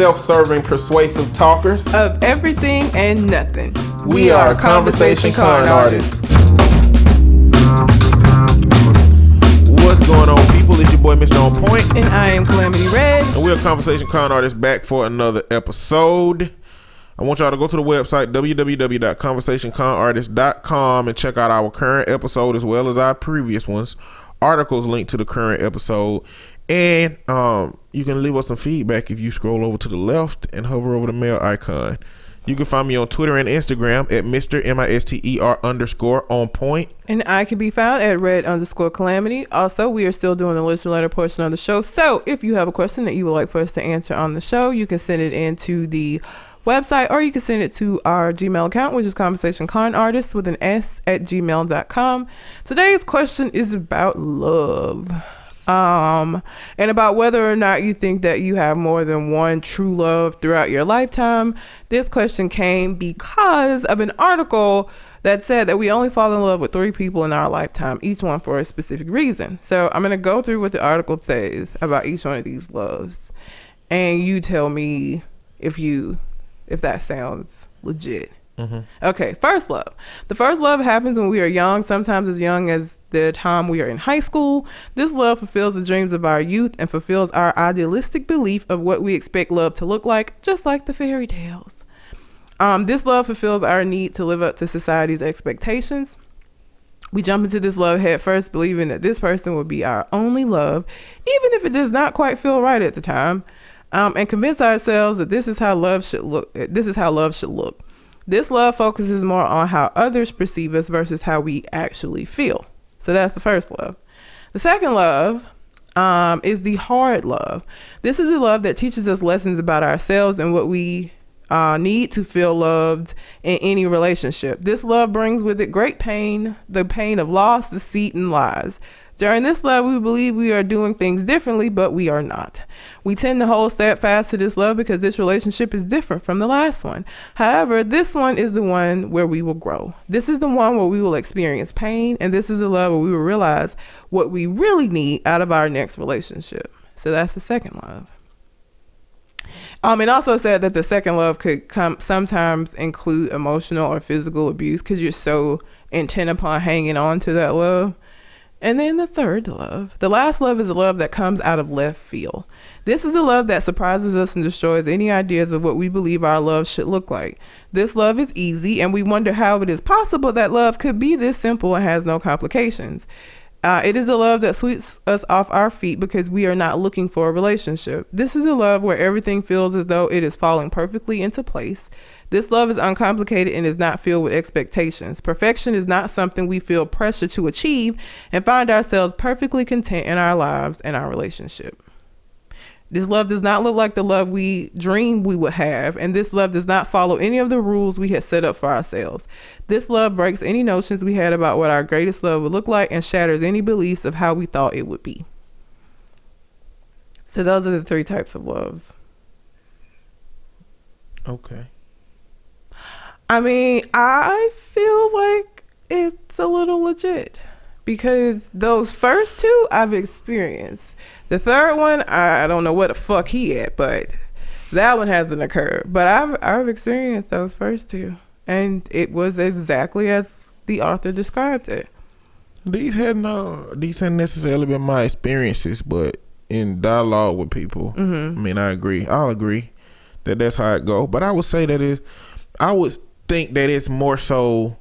self-serving, persuasive talkers. of everything and nothing. We are Conversation Con Artists. What's going on, people? It's your boy, Mr. On Point, And I am Calamity Red. and we're Conversation Con Artists back for another episode. I want y'all to go to the website www.conversationconartists.com and check out our current episode as well as our previous ones. Articles linked to the current episode, and um, you can leave us some feedback if you scroll over to the left and hover over the mail icon. You can find me on Twitter and Instagram at Mr. M I S T E R underscore on point. And I can be found at red underscore calamity. Also, we are still doing the listener letter portion of the show. So if you have a question that you would like for us to answer on the show, you can send it into the website or you can send it to our Gmail account, which is conversation con artist with an S at gmail.com. Today's question is about love. Um, and about whether or not you think that you have more than one true love throughout your lifetime. This question came because of an article that said that we only fall in love with three people in our lifetime, each one for a specific reason. So I'm going to go through what the article says about each one of these loves. And you tell me if you if that sounds legit. Okay, first love. The first love happens when we are young, sometimes as young as the time we are in high school. This love fulfills the dreams of our youth and fulfills our idealistic belief of what we expect love to look like, just like the fairy tales. Um, this love fulfills our need to live up to society's expectations. We jump into this love head first, believing that this person will be our only love, even if it does not quite feel right at the time, um, and convince ourselves that this is how love should look. This is how love should look. This love focuses more on how others perceive us versus how we actually feel. So that's the first love. The second love um, is the hard love. This is a love that teaches us lessons about ourselves and what we uh, need to feel loved in any relationship. This love brings with it great pain, the pain of loss, deceit, and lies. During this love, we believe we are doing things differently, but we are not. We tend to hold steadfast to this love because this relationship is different from the last one. However, this one is the one where we will grow. This is the one where we will experience pain, and this is the love where we will realize what we really need out of our next relationship. So that's the second love. Um, it also said that the second love could come sometimes include emotional or physical abuse because you're so intent upon hanging on to that love. And then the third love. The last love is a love that comes out of left field. This is a love that surprises us and destroys any ideas of what we believe our love should look like. This love is easy, and we wonder how it is possible that love could be this simple and has no complications. Uh, it is a love that sweeps us off our feet because we are not looking for a relationship. This is a love where everything feels as though it is falling perfectly into place. This love is uncomplicated and is not filled with expectations. Perfection is not something we feel pressure to achieve and find ourselves perfectly content in our lives and our relationship. This love does not look like the love we dreamed we would have, and this love does not follow any of the rules we had set up for ourselves. This love breaks any notions we had about what our greatest love would look like and shatters any beliefs of how we thought it would be. So, those are the three types of love. Okay. I mean, I feel like it's a little legit because those first two I've experienced. The third one, I don't know what the fuck he at, but that one hasn't occurred. But I've I've experienced those first two, and it was exactly as the author described it. These hadn't uh, these hadn't necessarily been my experiences, but in dialogue with people, I mean, I agree. I'll agree that that's how it go. But I would say that is, I would think that it's more so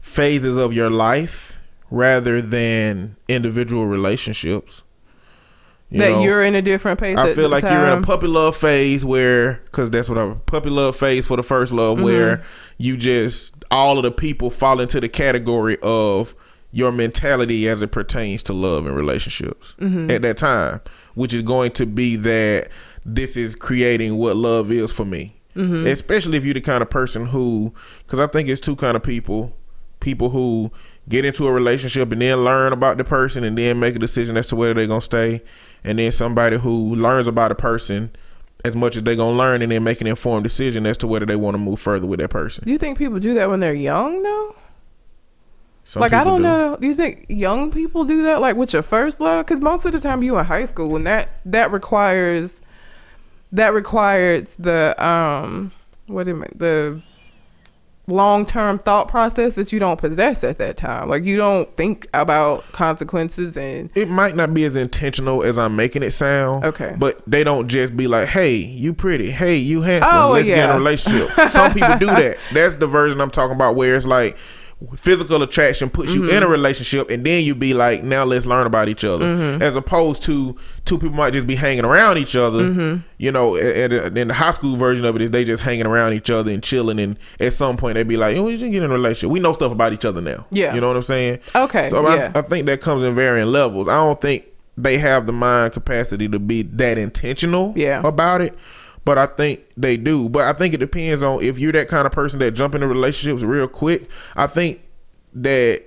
phases of your life rather than individual relationships. You that know? you're in a different pace. I feel like you're in a puppy love phase where, because that's what I puppy love phase for the first love, Mm-hmm. where you just all of the people fall into the category of your mentality as it pertains to love and relationships Mm-hmm. at that time, which is going to be that this is creating what love is for me. Mm-hmm. Especially if you're the kind of person who, because I think it's two kind of people people who get into a relationship and then learn about the person and then make a decision as to whether they're gonna stay and then somebody who learns about a person as much as they're gonna learn and then make an informed decision as to whether they want to move further with that person Do you think people do that when they're young though? Some like I don't do. know. Do you think young people do that like with your first love? Because most of the time you in high school and that that requires that requires the um what you mean the long term thought process that you don't possess at that time. Like you don't think about consequences and it might not be as intentional as I'm making it sound. Okay. But they don't just be like, Hey, you pretty, hey, you handsome, Oh, let's get in a relationship. Some people do that. That's the version I'm talking about where it's like physical attraction puts you Mm-hmm. in a relationship and then you be like, Now let's learn about each other. Mm-hmm. As opposed to two people might just be hanging around each other. Mm-hmm. You know, and, then the high school version of it is they just hanging around each other and chilling and at some point they'd be like, Oh, we should get in a relationship. We know stuff about each other now. Yeah. You know what I'm saying? Okay, So yeah. I, I think that comes in varying levels. I don't think they have the mind capacity to be that intentional Yeah. about it. But I think they do. But I think it depends on if you're that kind of person that jump into relationships real quick. I think that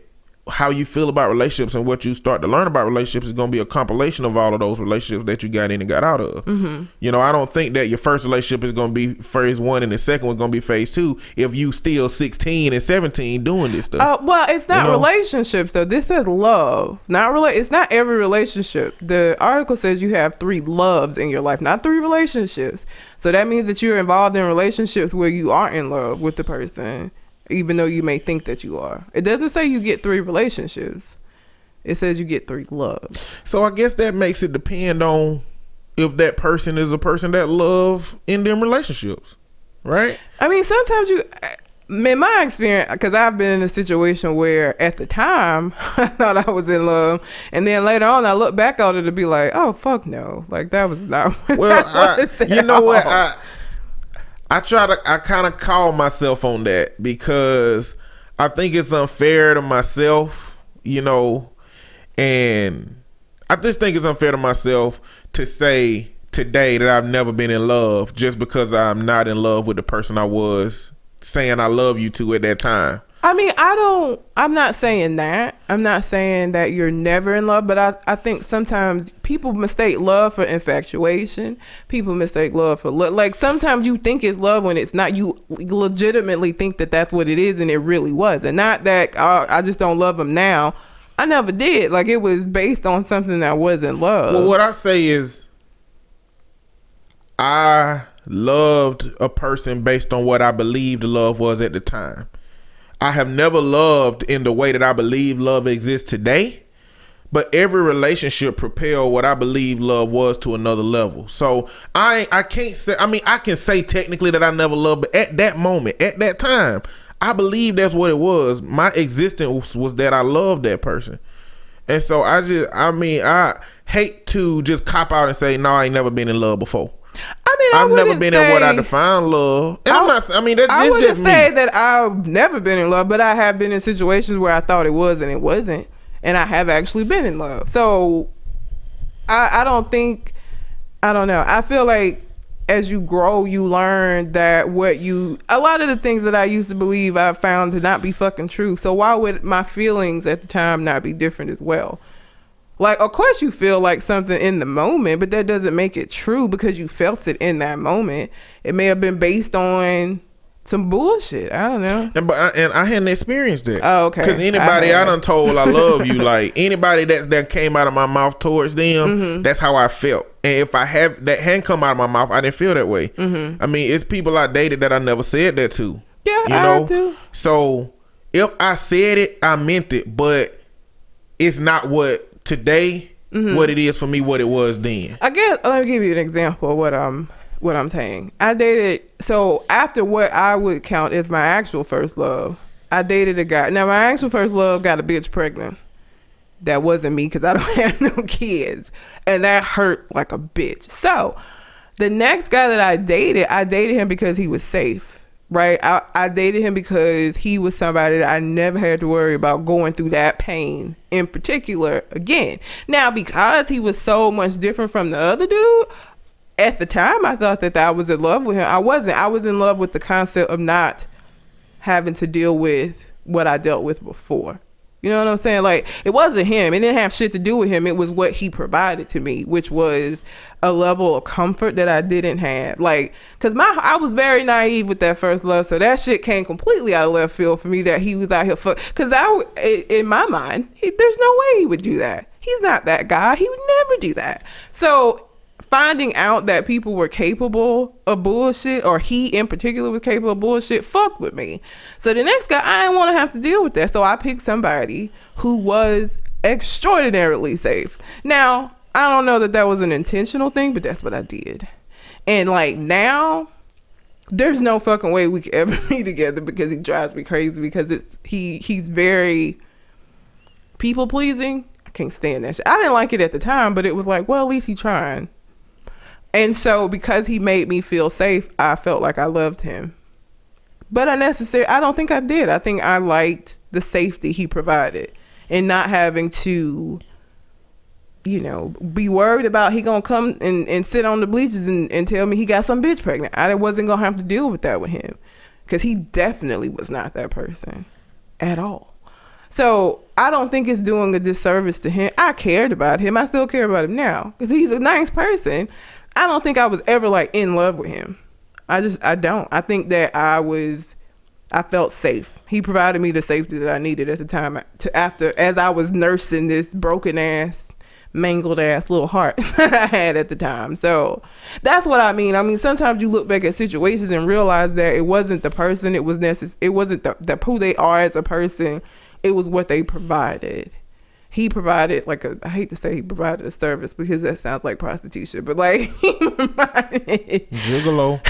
how you feel about relationships and what you start to learn about relationships is going to be a compilation of all of those relationships that you got in and got out of. Mm-hmm. You know, I don't think that your first relationship is going to be phase one and the second one's going to be phase two if you still 16 and 17 doing this stuff. Uh, well, it's not You know? relationships though. This is love, not rela- It's not every relationship. The article says you have three loves in your life, not three relationships. So that means that you're involved in relationships where you are in love with the person, even though you may think that you are. It doesn't say you get three relationships. It says you get three loves. So I guess that makes it depend on if that person is a person that love in them relationships, right? I mean, sometimes you, uh, in my experience, because I've been in a situation where at the time I thought I was in love, and then later on I look back on it to be like, oh fuck no, like that was not. what Well, I, you know what? I I try to I kind of call myself on that because I think it's unfair to myself, you know, and I just think it's unfair to myself to say today that I've never been in love just because I'm not in love with the person I was saying I love you to at that time. I mean, I don't. I'm not saying that. I'm not saying that you're never in love, but I, I think sometimes people mistake love for infatuation. People mistake love for like sometimes you think it's love when it's not. You legitimately think that that's what it is, and it really was, and not that oh, I just don't love him now. I never did. Like it was based on something that wasn't love. Well, what I say is, I loved a person based on what I believed love was at the time. I have never loved in the way that I believe love exists today, but every relationship propelled what I believe love was to another level. So I I can't say I mean I can say technically that I never loved, but at that moment, at that time, I believe that's what it was. My existence was, that I loved that person. And so I just, I mean, I hate to just cop out and say, no, I ain't never been in love before. I mean, I I've never been in what I define love. And I, am not, I mean, that's, I wouldn't just say me. that I've never been in love, but I have been in situations where I thought it was and it wasn't, and I have actually been in love. So I, I don't think, I don't know. I feel like as you grow, you learn that what you, a lot of the things that I used to believe, I found to not be fucking true. So why would my feelings at the time not be different as well? Like, of course, you feel like something in the moment, but that doesn't make it true because you felt it in that moment. It may have been based on some bullshit. I don't know. And but I, and I hadn't experienced that. Oh, okay. Because anybody I, have. done told I love you, like anybody that that came out of my mouth towards them, Mm-hmm. that's how I felt. And if I have that hand come out of my mouth, I didn't feel that way. Mm-hmm. I mean, it's people I dated that I never said that to. Yeah, you I know. to. So if I said it, I meant it, but it's not what today. Mm-hmm. What it is for me, what it was then. I guess let me give you an example of what I'm what I'm saying. I dated so after what I would count as my actual first love, I dated a guy. Now my actual first love got a bitch pregnant. That wasn't me because I don't have no kids, and that hurt like a bitch. So the next guy that I dated, I dated him because he was safe. Right, I, I dated him because he was somebody that I never had to worry about going through that pain in particular again. Now, because he was so much different from the other dude, at the time I thought that I was in love with him. I wasn't. I was in love with the concept of not having to deal with what I dealt with before. You know what I'm saying? Like it wasn't him. It didn't have shit to do with him. It was what he provided to me, which was a level of comfort that I didn't have. Like cuz my I was very naive with that first love, so that shit came completely out of left field for me that he was out here for cuz I i- in my mind, he, there's no way he would do that. He's not that guy. He would never do that. So finding out that people were capable of bullshit, or he in particular was capable of bullshit, fucked with me. So the next guy, I didn't want to have to deal with that. So I picked somebody who was extraordinarily safe. Now, I don't know that that was an intentional thing, but that's what I did. And like now, there's no fucking way we could ever be together because he drives me crazy because it's he he's very people pleasing. I can't stand that shit. I didn't like it at the time, but it was like, well, at least he trying. And so because he made me feel safe, I felt like I loved him. But unnecessary, I don't think I did. I think I liked the safety he provided and not having to you know, be worried about he gonna come and, and sit on the bleachers and, and tell me he got some bitch pregnant. I wasn't gonna have to deal with that with him. Cause he definitely was not that person at all. So I don't think it's doing a disservice to him. I cared about him. I still care about him now. Cause he's a nice person. I don't think I was ever like in love with him. I just I don't. I think that I was I felt safe. He provided me the safety that I needed at the time to after as I was nursing this broken ass mangled ass little heart that I had at the time. So that's what I mean. I mean, sometimes you look back at situations and realize that it wasn't the person, it was necess- it wasn't the, the who they are as a person, it was what they provided. He provided like a I hate to say he provided a service because that sounds like prostitution, but like he provided gigolo.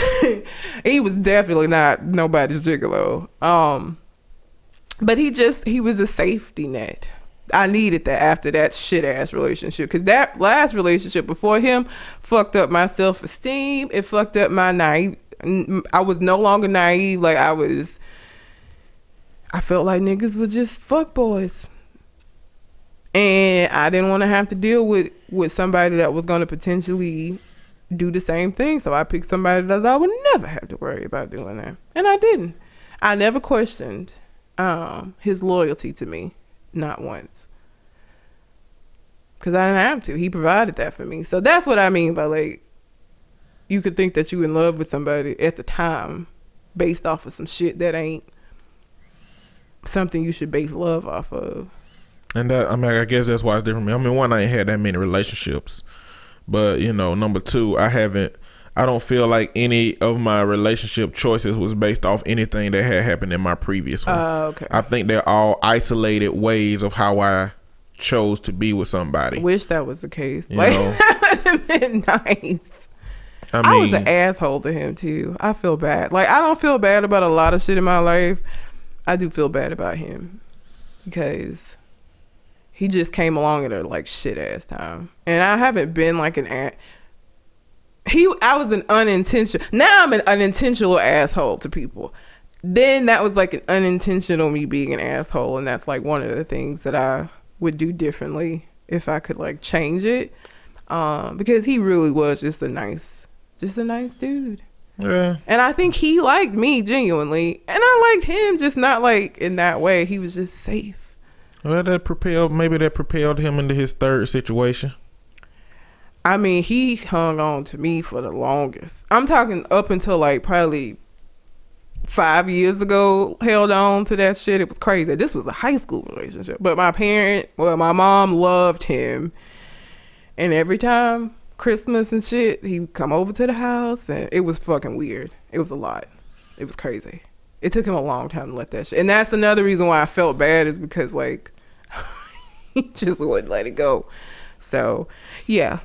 he was definitely not nobody's gigolo. Um but he just he was a safety net I needed that after that shit ass relationship because that last relationship before him fucked up my self esteem. It fucked up my naive. I was no longer naive. Like I was. I felt like niggas were just fuck boys, and I didn't want to have to deal with with somebody that was going to potentially do the same thing. So I picked somebody that I would never have to worry about doing that, and I didn't. I never questioned um, his loyalty to me not once. Cause I didn't have to. He provided that for me. So that's what I mean by like you could think that you in love with somebody at the time based off of some shit that ain't something you should base love off of. And that I mean I guess that's why it's different. I mean one I ain't had that many relationships. But, you know, number two, I haven't I don't feel like any of my relationship choices was based off anything that had happened in my previous one. Uh, okay. I think they're all isolated ways of how I chose to be with somebody. Wish that was the case. You like that would have been nice. I, mean, I was an asshole to him too. I feel bad. Like I don't feel bad about a lot of shit in my life. I do feel bad about him because he just came along at a like shit ass time, and I haven't been like an he I was an unintentional now I'm an unintentional asshole to people. Then that was like an unintentional me being an asshole and that's like one of the things that I would do differently if I could like change it. Um, because he really was just a nice just a nice dude. Yeah. And I think he liked me genuinely. And I liked him just not like in that way. He was just safe. Well that propelled maybe that propelled him into his third situation. I mean, he hung on to me for the longest. I'm talking up until like probably five years ago, held on to that shit. It was crazy. This was a high school relationship. But my parent, well, my mom loved him. And every time Christmas and shit, he'd come over to the house and it was fucking weird. It was a lot. It was crazy. It took him a long time to let that shit. And that's another reason why I felt bad is because like he just wouldn't let it go. So, yeah,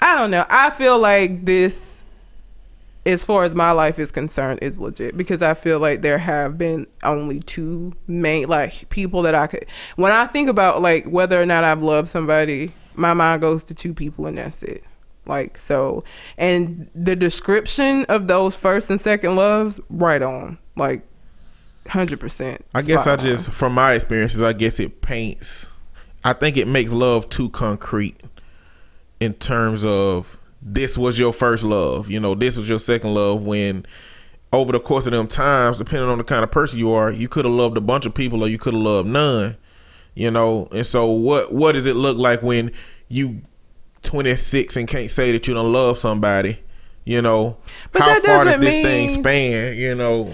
I don't know. I feel like this, as far as my life is concerned, is legit because I feel like there have been only two main like people that I could. When I think about like whether or not I've loved somebody, my mind goes to two people, and that's it. Like so, and the description of those first and second loves, right on, like hundred percent. I guess I just, from my experiences, I guess it paints. I think it makes love too concrete in terms of this was your first love. You know, this was your second love when over the course of them times, depending on the kind of person you are, you could have loved a bunch of people or you could have loved none. You know, and so what what does it look like when you 26 and can't say that you don't love somebody? You know, But how far does this thing span? You know,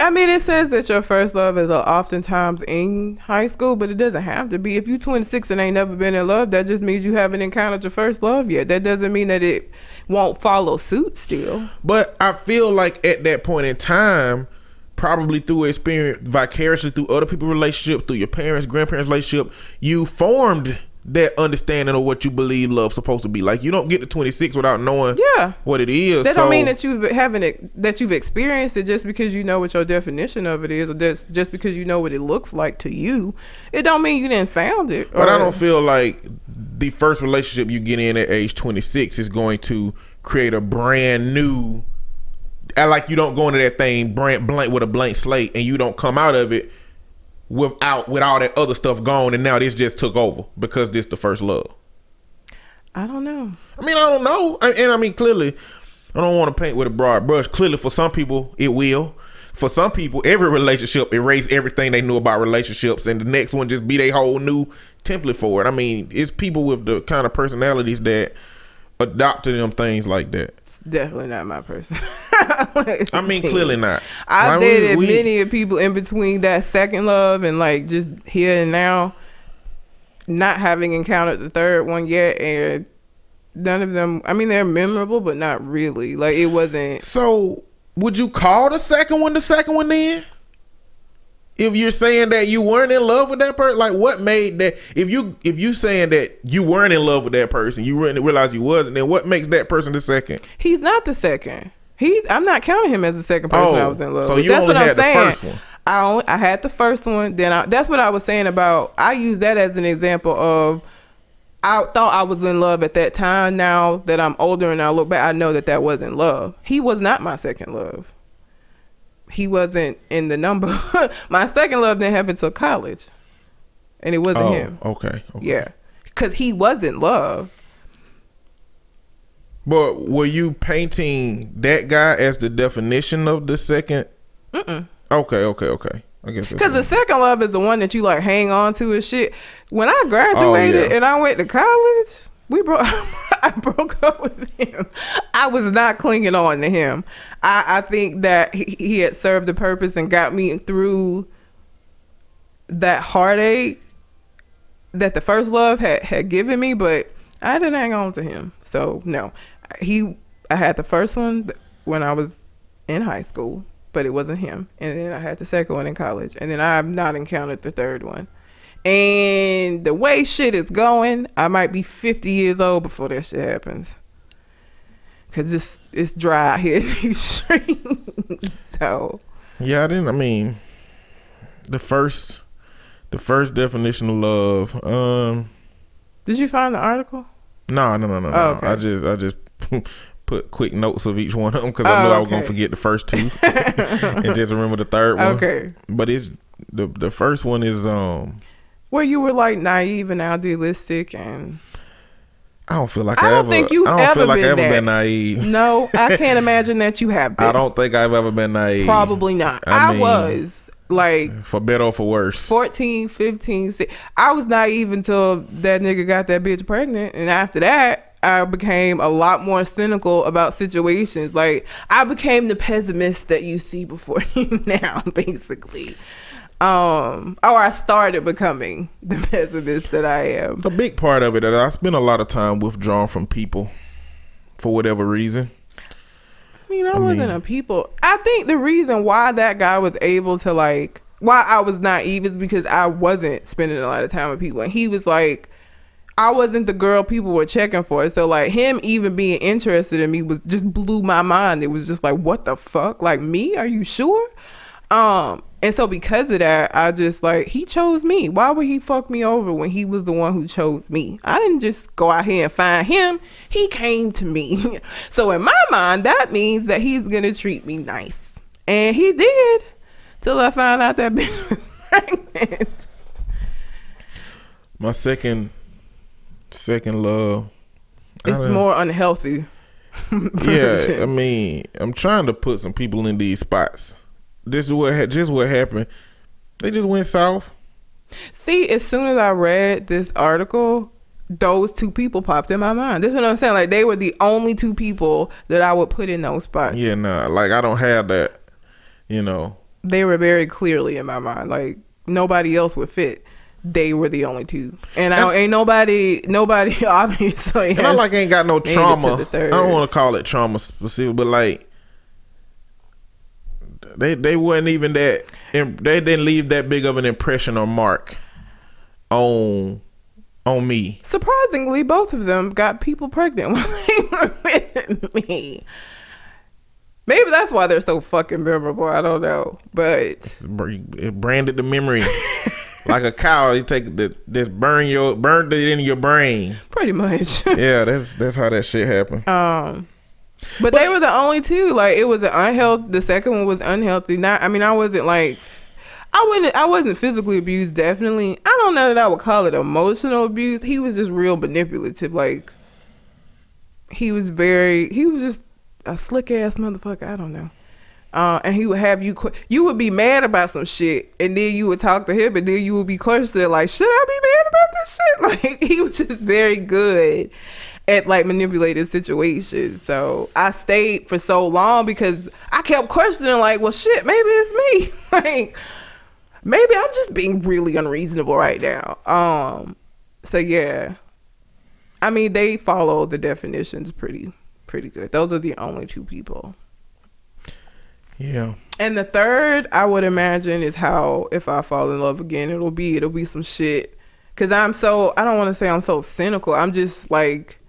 I mean, it says that your first love is oftentimes in high school, but it doesn't have to be. If you're 26 and ain't never been in love, that just means you haven't encountered your first love yet. That doesn't mean that it won't follow suit still. But I feel like at that point in time, probably through experience vicariously through other people's relationships, through your parents, grandparents' relationship, you formed that understanding of what you believe love's supposed to be. Like you don't get to 26 without knowing Yeah. what it is. That so, don't mean that you haven't ex- that you've experienced it just because you know what your definition of it is, or just just because you know what it looks like to you. It don't mean you didn't found it. But I don't feel like the first relationship you get in at age 26 is going to create a brand new. I like you don't go into that thing brand blank with a blank slate, and you don't come out of it without with all that other stuff gone, and now this just took over because this the first love. I don't know. I mean, I don't know, I- and I mean clearly, I don't want to paint with a broad brush. Clearly, for some people, it will. For some people, every relationship erase everything they knew about relationships, and the next one just be their whole new template for it. I mean, it's people with the kind of personalities that adopt to them things like that. It's definitely not my person. I mean, clearly not. I've Like, we- dated we- many of people in between that second love and like just here and now, not having encountered the third one yet, and none of them. I mean, they're memorable, but not really. Like it wasn't. So, would you call the second one the second one then? If you're saying that you weren't in love with that person, like what made that? If you if you saying that you weren't in love with that person, you didn't realize you wasn't, then what makes that person the second? He's not the second. He's. I'm not counting him as the second person I Oh, was in love so with. you That's only what I'm had the saying. first one. I only, I had the first one. Then I, that's what I was saying about. I use that as an example of. I thought I was in love at that time. Now that I'm older and I look back, I know that that wasn't love. He was not my second love. He wasn't in the number. my second love didn't happen until college, and it wasn't Oh, him. okay, okay. Yeah, because he wasn't love. But were you painting that guy as the definition of the 2nd Mm-mm. Okay, okay, okay. I guess Because the second love is the one that you like hang on to and shit. When I graduated Oh, yeah. and I went to college, we broke. I broke up with him. I was not clinging on to him. I, I think that he, he had served the purpose and got me through that heartache that the first love had had given me, but I didn't hang on to him. So no, he. I had the first one when I was in high school, but it wasn't him. And then I had the second one in college, and then I have not encountered the third one. And the way shit is going, I might be 50 years old before that shit happens. Cause it's it's dry out here in these streets. so Yeah, I didn't. I mean, the first, the first definition of love. Um, did you find the article? no, no, no, no. Oh, no. okay. I just, I just put quick notes of each one of them because I knew Oh, I was gonna forget the first two and just remember the third one. Okay. But it's the the first one is um. Where you were like naive and idealistic and I don't feel like I I, don't ever. think you've I don't feel ever like been I ever that. been naive. no, I can't imagine that you have been. I don't think I've ever been naive. Probably not. I I, mean- was like for better or for worse. 14, 15, si- I was naive until that nigga got that bitch pregnant. And after that, I became a lot more cynical about situations. Like, I became the pessimist that you see before you now, basically. Um, or I started becoming the pessimist that I am. a big part of it that I spend a lot of time withdrawn from people for whatever reason. I mean, I, I wasn't mean- a people. I think the reason why that guy was able to like, why I was naive is because I wasn't spending a lot of time with people, and he was like, I wasn't the girl people were checking for. So like him even being interested in me was just blew my mind. It was just like, what the fuck? Like me? Are you sure? Um, and so because of that, I just like he chose me. Why would he fuck me over when he was the one who chose me? I didn't just go out here and find him. He came to me. so in my mind, that means that he's gonna treat me nice, and he did. Till I found out that bitch was pregnant. My second second love. It's more unhealthy. Yeah. I mean, I'm trying to put some people in these spots. This is what just what happened. They just went south. See, as soon as I read this article, those two people popped in my mind. That's what I'm saying. Like they were the only two people that I would put in those spots. Yeah, nah. Like I don't have that. You know. They were very clearly in my mind. Like nobody else would fit. They were the only two, and, I ain't nobody, nobody obviously. And I like ain't got no trauma. I don't want to call it trauma specific, but like they they wasn't even that. They didn't leave that big of an impression or mark on on me. Surprisingly, both of them got people pregnant while they were with me. Maybe that's why they're so fucking memorable. I don't know, but it branded the memory like a cow. You take the this burn your burned it in your brain. Pretty much. yeah, that's that's how that shit happened. Um, but, but they were the only two. Like it was an unhealthy. The second one was unhealthy. Not. I mean, I wasn't like. I wouldn't. I wasn't physically abused. Definitely. I don't know that I would call it emotional abuse. He was just real manipulative. Like. He was very. He was just a slick ass motherfucker. I don't know. Uh, and he would have you. You would be mad about some shit, and then you would talk to him, and then you would be questioning like, should I be mad about this shit? Like he was just very good at like manipulated situations. So I stayed for so long because I kept questioning like, well, shit, maybe it's me. like maybe I'm just being really unreasonable right now. Um. So yeah, I mean they follow the definitions pretty pretty good. Those are the only two people. Yeah. And the third, I would imagine, is how if I fall in love again, it'll be it'll be some shit. Cause I'm so I don't want to say I'm so cynical. I'm just like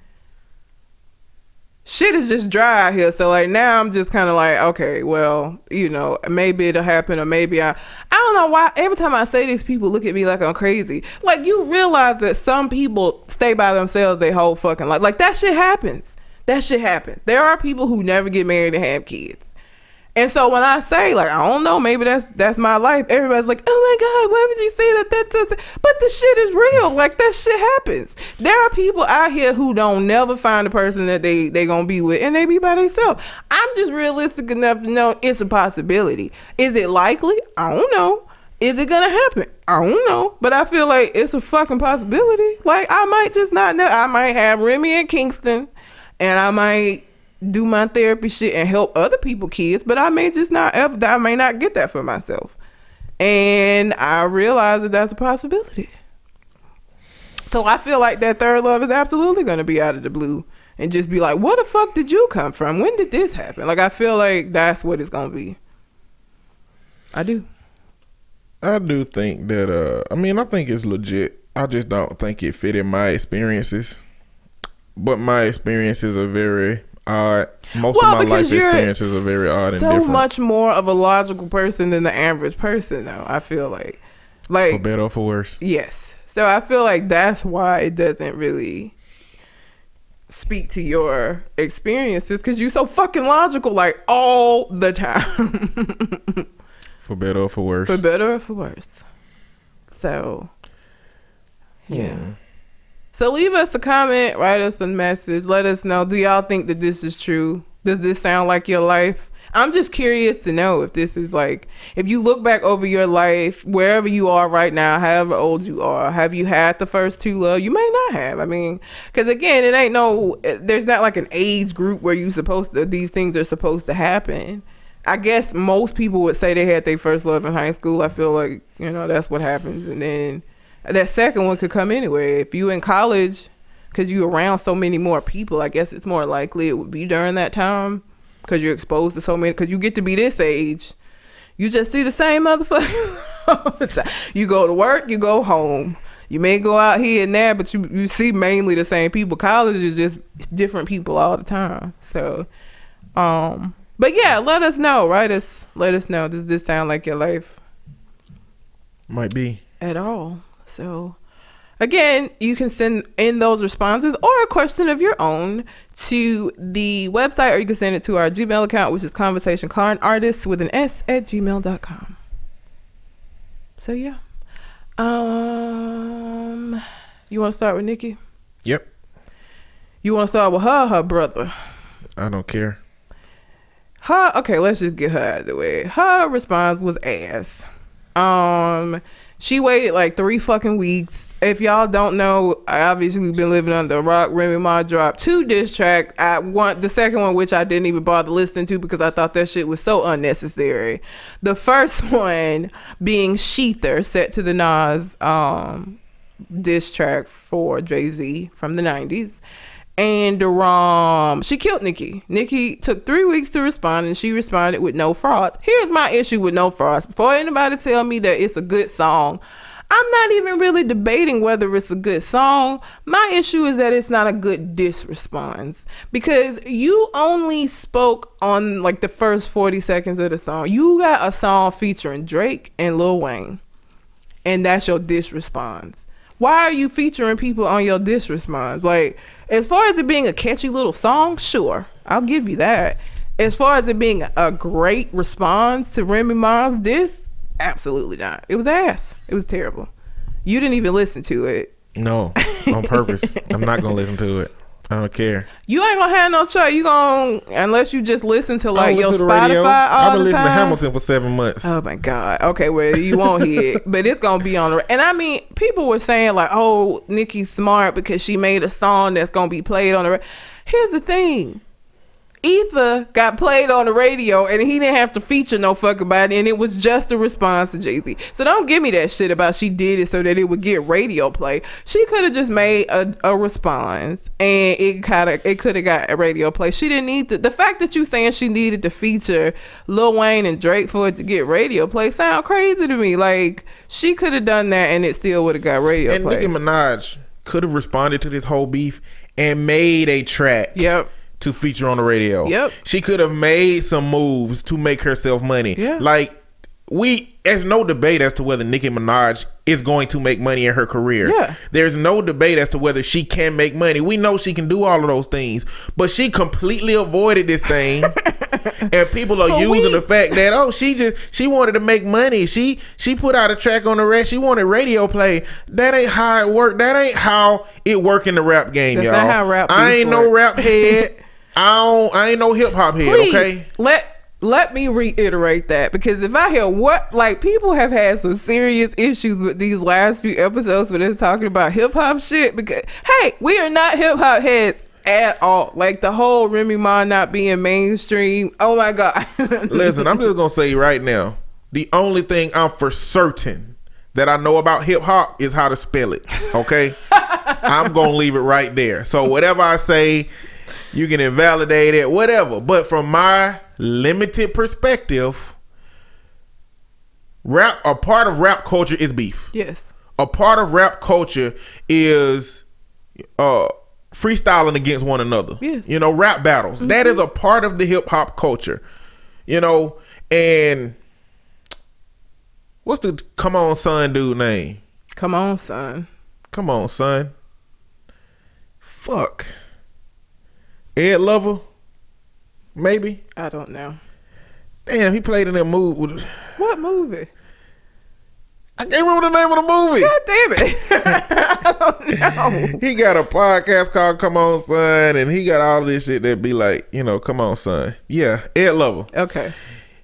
shit is just dry out here. So like now I'm just kind of like, okay, well, you know, maybe it'll happen or maybe I I don't know why every time I say these people look at me like I'm crazy. Like you realize that some people stay by themselves they whole fucking life. Like that shit happens. That shit happens. There are people who never get married and have kids. And so when I say like I don't know, maybe that's that's my life. Everybody's like, oh my god, why would you say that? That's, that's but the shit is real. Like that shit happens. There are people out here who don't never find a person that they they gonna be with, and they be by themselves. I'm just realistic enough to know it's a possibility. Is it likely? I don't know. Is it gonna happen? I don't know, but I feel like it's a fucking possibility. Like I might just not know. I might have Remy and Kingston, and I might do my therapy shit and help other people kids, but I may just not ever I may not get that for myself. And I realize that that's a possibility. So I feel like that third love is absolutely going to be out of the blue and just be like, "Where the fuck did you come from? When did this happen?" Like I feel like that's what it's going to be. I do. I do think that uh I mean, I think it's legit. I just don't think it fit in my experiences. But my experiences are very odd. Most well, of my life experiences are very odd and different. so much more of a logical person than the average person, though. I feel like, like for better or for worse. Yes. So I feel like that's why it doesn't really speak to your experiences because you're so fucking logical, like all the time. for better or for worse. For better or for worse. So, yeah. Hmm. So leave us a comment, write us a message, let us know. Do y'all think that this is true? Does this sound like your life? I'm just curious to know if this is like, if you look back over your life, wherever you are right now, however old you are, have you had the first two love? You may not have. I mean, because again, it ain't no, there's not like an age group where you supposed to, these things are supposed to happen. I guess most people would say they had their first love in high school. I feel like, you know, that's what happens. And then, that second one could come anyway. If you in college, because you around so many more people, I guess it's more likely it would be during that time because you're exposed to so many. Because you get to be this age, you just see the same motherfucker. you go to work, you go home. You may go out here and there, but you you see mainly the same people. College is just different people all the time. So, um, but yeah, let us know. Write us. Let us know. Does this sound like your life? Might be at all. So, again, you can send in those responses or a question of your own to the website, or you can send it to our Gmail account, which is conversation con artists with an S at gmail.com. So, yeah. Um, you want to start with Nicki? Yep. You want to start with her, her brother? I don't care. Her, okay, let's just get her out of the way. Her response was ass. Um, she waited like three fucking weeks if y'all don't know, I obviously been living under a rock. Remy Ma dropped two diss tracks. I want the second one, which I didn't even bother listening to because I thought that shit was so unnecessary. The first one being Shether, set to the Nas um, diss track for Jay Z from the '90s. And um, she killed Nicki. Nicki took three weeks to respond, and she responded with no frauds. Here's my issue with no frauds. Before anybody tell me that it's a good song, I'm not even really debating whether it's a good song. My issue is that it's not a good diss response because you only spoke on like the first 40 seconds of the song. You got a song featuring Drake and Lil Wayne, and that's your diss response. Why are you featuring people on your diss response? Like, as far as it being a catchy little song, sure, I'll give you that. As far as it being a great response to Remy Ma's diss, absolutely not. It was ass. It was terrible. You didn't even listen to it. No, on purpose. I'm not gonna listen to it. I don't care. You ain't gonna have no choice. You gonna unless you just listen to like your listen to Spotify radio. all I've been listening to Hamilton for seven months. Oh my god. Okay, well you won't hear it, but it's gonna be on the. And I mean, people were saying like, "Oh, Nicki's smart because she made a song that's gonna be played on the." Here's the thing. Ether got played on the radio and he didn't have to feature no fucking body and it was just a response to Jay-Z. So don't give me that shit about she did it so that it would get radio play. She could have just made a, a response and it kind of it could have got a radio play. She didn't need to the fact that you saying she needed to feature Lil Wayne and Drake for it to get radio play sound crazy to me. Like she could have done that and it still would have got radio and play. Nicki Minaj could have responded to this whole beef and made a track. Yep. To feature on the radio. Yep. She could have made some moves to make herself money. Yeah. Like we there's no debate as to whether Nicki Minaj is going to make money in her career. Yeah. There's no debate as to whether she can make money. We know she can do all of those things, but she completely avoided this thing. and people are using the fact that oh she just she wanted to make money. She she put out a track on the rest. She wanted radio play. That ain't how it worked. That ain't how it work in the rap game, That's y'all. rap I ain't no rap head. I don't I ain't no hip hop head, Please, okay? let let me reiterate that because if I hear what like people have had some serious issues with these last few episodes where they're talking about hip hop shit because hey, we are not hip hop heads at all. Like the whole Remy Ma not being mainstream. Oh my god. Listen, I'm just gonna say right now, the only thing I'm for certain that I know about hip hop is how to spell it. Okay, I'm gonna leave it right there. So whatever I say, you can invalidate it, whatever. But from my limited perspective, rap a part of rap culture is beef. yes. A part of rap culture is uh freestyling against one another. Yes. You know, rap battles. That is a part of the hip hop culture. You know, and what's the come on son dude name? Come on, son. Come on, son. Fuck. Ed Lover? Maybe? I don't know. Damn, he played in that movie. What movie? I can't remember the name of the movie. God damn it. I don't know. He got a podcast called Come On Son, and he got all this shit that be like, you know, come on, son. Yeah, Ed Lover. Okay.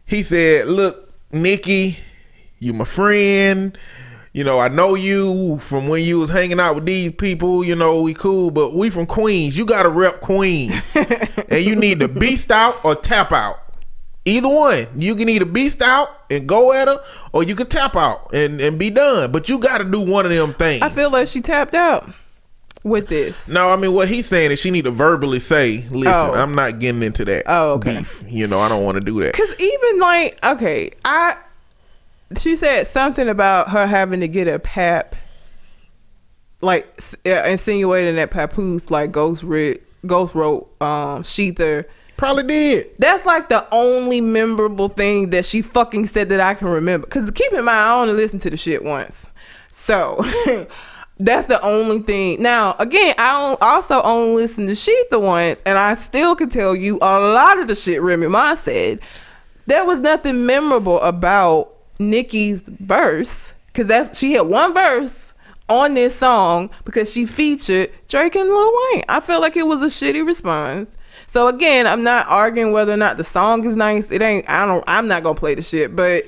He said, Look, Nicki, you my friend. You know, I know you from when you was hanging out with these people, you know, we cool, but we from Queens. You gotta rep Queens. and you need to beast out or tap out. Either one. You can either beast out and go at her, or you can tap out and, and be done. But you gotta do one of them things. I feel like she tapped out with this. No, I mean what he's saying is she need to verbally say, "Listen, Oh. I'm not getting into that Oh, okay. beef. You know, I don't want to do that." Cause even like okay, I she said something about her having to get a pap, like uh, insinuating that Papoose like Ghost writ, Ghost wrote um Shether. Probably did. That's like the only memorable thing that she fucking said that I can remember. Cause keep in mind, I only listened to the shit once, so that's the only thing. Now again, I don't, also only listened to Shether once, and I still can tell you a lot of the shit Remy Ma said. There was nothing memorable about Nicki's verse, cause that's she had one verse on this song because she featured Drake and Lil Wayne. I feel like it was a shitty response. So again, I'm not arguing whether or not the song is nice. It ain't. I don't. I'm not gonna play the shit. But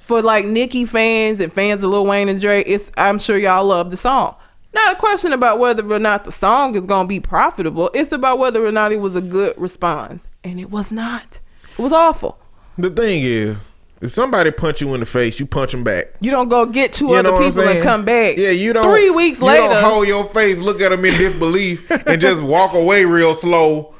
for like Nicki fans and fans of Lil Wayne and Drake, it's. I'm sure y'all love the song. not a question about whether or not the song is gonna be profitable. It's about whether or not it was a good response, and it was not. It was awful. The thing is, if somebody punch you in the face, you punch them back. You don't go get two You other people and come back. Yeah, you don't. Three weeks you later, don't hold your face, look at them in disbelief, and just walk away real slow,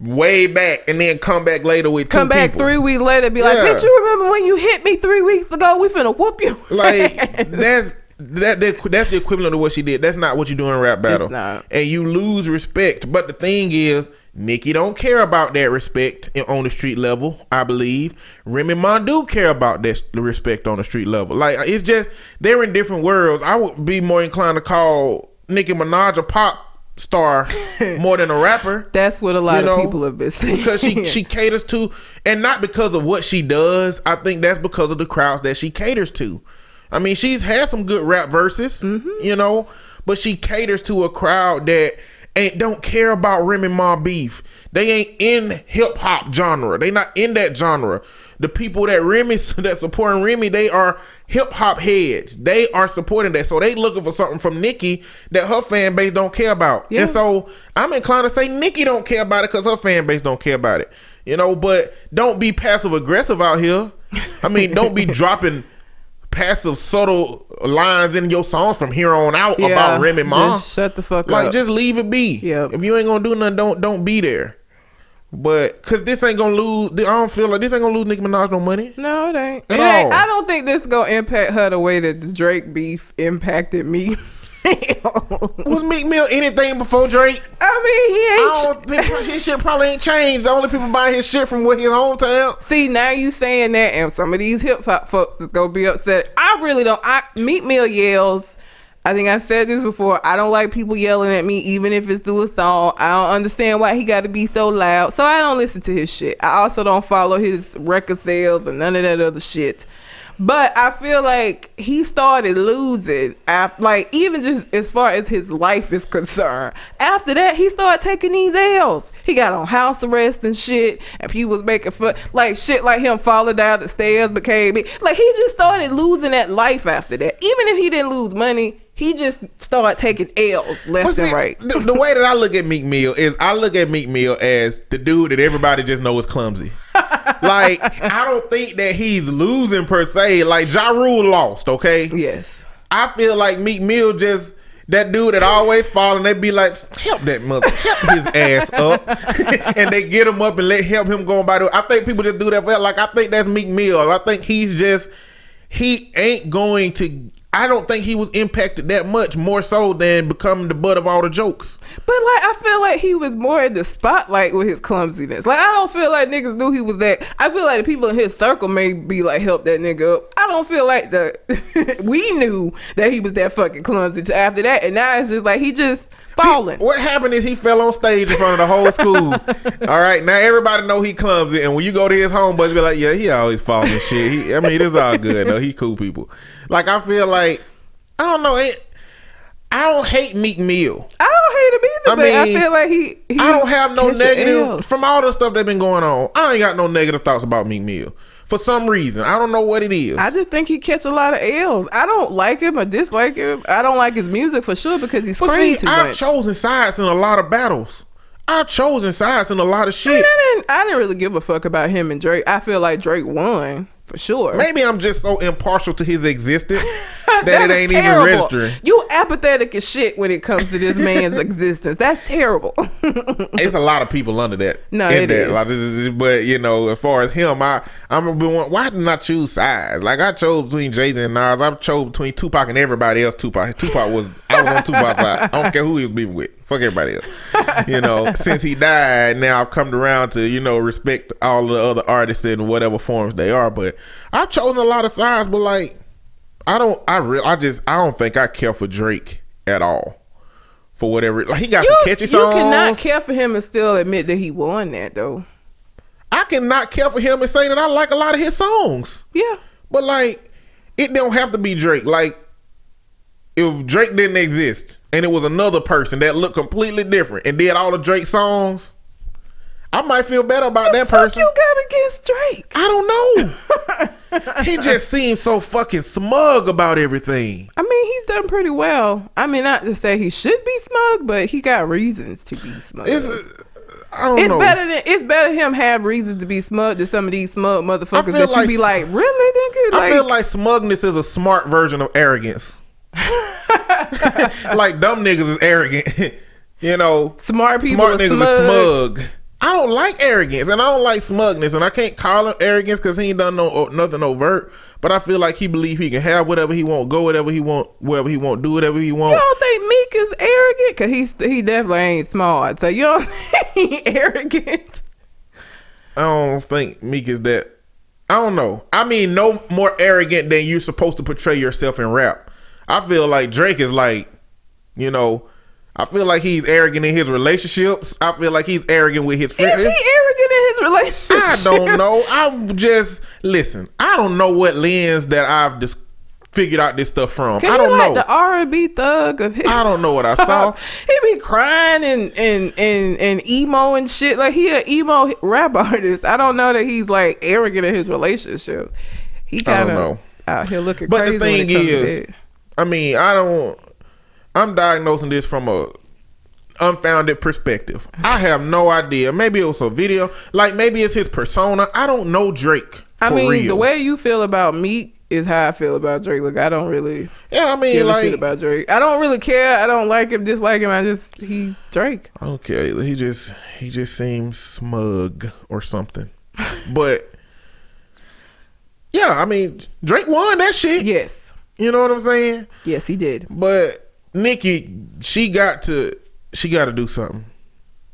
way back, and then come back later with come back people. three weeks later, be like, "Bitch, you remember when you hit me three weeks ago? We finna whoop you." Like that's that, that that's the equivalent of what she did. That's not what you do in rap battle. not. And you lose respect. But the thing is, Nicki don't care about that respect on the street level. I believe Remy Ma do care about that the respect on the street level. Like uh, it's just they're in different worlds. I would be more inclined to call Nicki Minaj a pop star more than a rapper That's what a lot You know, of people have been saying. because she she caters to and not because of what she does i think that's because of the crowds that she caters to i mean she's had some good rap verses mm-hmm. you know but she caters to a crowd that ain't don't care about Remy Ma beef. They ain't in hip-hop genre. They not in that genre. The people that Remy that supporting Remy they are hip-hop heads. They are supporting that. So they looking for something from Nicki that her fan base don't care about. Yeah. and so I'm inclined to say Nicki don't care about it because her fan base don't care about it. You know, but don't be passive aggressive out here. I mean, don't be dropping passive subtle lines in your songs from here on out about Remy Ma. Just shut the fuck like up. Like, just leave it be. Yep. If you ain't gonna do nothing, don't don't be there. But cause this ain't gonna lose. I don't feel like this ain't gonna lose Nicki Minaj no money. no, it ain't. At It ain't- I don't think this gonna impact her the way that the Drake beef impacted Meek. Was Meek Mill anything before Drake? I mean, he I ain't. don't, his shit probably ain't changed. The only people buying his shit from what his hometown. See, now you saying that, and some of these hip hop folks is gonna be upset. I really don't. I Meek Mill yells. I think I've said this before. I don't like people yelling at me, even if it's through a song. I don't understand why he got to be so loud. So I don't listen to his shit. I also don't follow his record sales and none of that other shit. But I feel like he started losing after, like, even just as far as his life is concerned. After that, he started taking these L's. He got on house arrest and shit, and he was making fun, like shit, like him falling down the stairs became. Like he just started losing that life after that. Even if he didn't lose money, he just started taking L's left But and right. The, the way that I look at Meek Mill is I look at Meek Mill as the dude that everybody just knows is clumsy. like I don't think that he's losing per se. Like Ja Rule lost, okay? Yes. I feel like Meek Mill just that dude that always fall and they be like, help that mother, help his ass up, and they get him up and let help him go about it. I think people just do that for like I think that's Meek Mill. I think he's just he ain't going to. I don't think he was impacted that much more so than becoming the butt of all the jokes. But like I feel like he was more in the spotlight with his clumsiness. Like I don't feel like niggas knew he was that. I feel like the people in his circle may be like help that nigga up. I don't feel like the we knew that he was that fucking clumsy to after that, and now it's just like he just falling. What happened is he fell on stage in front of the whole school. All right, now everybody know he clumsy, and when you go to his homeboys, be like, yeah, he always falling shit. He, I mean, it's all good though. He cool people. Like I feel like I don't know. It, I don't hate Meek Mill. I don't hate him either, I but I feel like he. he I don't have no negative from all the stuff that been going on. I ain't got no negative thoughts about Meek Mill for some reason. I don't know what it is. I just think he catch a lot of L's. I don't like him or dislike him. I don't like his music for sure because he's crazy. too I've much. chosen sides in a lot of battles. I've chosen sides in a lot of shit. I didn't, I didn't really give a fuck about him and Drake. I feel like Drake won for sure. Maybe I'm just so impartial to his existence that, That it ain't terrible. even registering. You apathetic as shit when it comes to this man's existence. That's terrible. It's a lot of people under that. No, in it that. Like, is- but you know, as far as him, I I'm a bit one. Why didn't I choose sides? Like I chose between Jay Z and Nas. I chose between Tupac and everybody else. Tupac. Tupac was I was on Tupac's side. I don't care who he was beefing with. Fuck everybody else. You know, since he died, now I've come around to you know respect all the other artists in whatever forms they are. But I've chosen a lot of sides. But like, I don't. I real. I just. I don't think I care for Drake at all. For whatever, like he got you, some catchy songs. you cannot care for him and still admit that he won that though. I cannot care for him and say that I like a lot of his songs. Yeah. But like, it don't have to be Drake. Like, if Drake didn't exist and it was another person that looked completely different and did all the Drake songs, I might feel better about that person. you got against Drake? I don't know. he just seems so fucking smug about everything. I mean, he's done pretty well. I mean, not to say he should be smug, but he got reasons to be smug. It's uh, I don't It's know. better than it's better him have reasons to be smug than some of these smug motherfuckers that you like be like, really, nigga? I feel like smugness is a smart version of arrogance. like dumb niggas is arrogant. you know, smart people smart niggas smug. are smug. I don't like arrogance and I don't like smugness and I can't call him arrogance because he ain't done no uh, nothing overt. But I feel like he believe he can have whatever he want, go whatever he want, wherever he want, do whatever he want. You don't think Meek is arrogant? Cause he's he definitely ain't smart. So you don't think he arrogant? I don't think Meek is that. I don't know. I mean, no more arrogant than you're supposed to portray yourself in rap. I feel like Drake is like, you know, I feel like he's arrogant in his relationships. I feel like he's arrogant with his friends. Is he arrogant in his relationship? I don't know. I'm just listen. I don't know what lens that I've just figured out this stuff from. Can I don't like know. the R and B thug of his? I don't know what I saw. he be crying and and and and emo and shit. Like he an emo rap artist. I don't know that he's like arrogant in his relationships. He kind of out here looking But crazy. the thing is. I mean, I don't. I'm diagnosing this from a unfounded perspective. I have no idea. Maybe it was a video. Like maybe it's his persona. I don't know Drake. I mean, real. the way you feel about Meek is how I feel about Drake. Like I don't really yeah, I mean, like about Drake. I don't really care. I don't like him, dislike him. I just he's Drake. I don't care. He just he just seems smug or something. but yeah, I mean, Drake won that shit. Yes, You know what I'm saying? yes, he did. But Nicki, she got to she got to do something.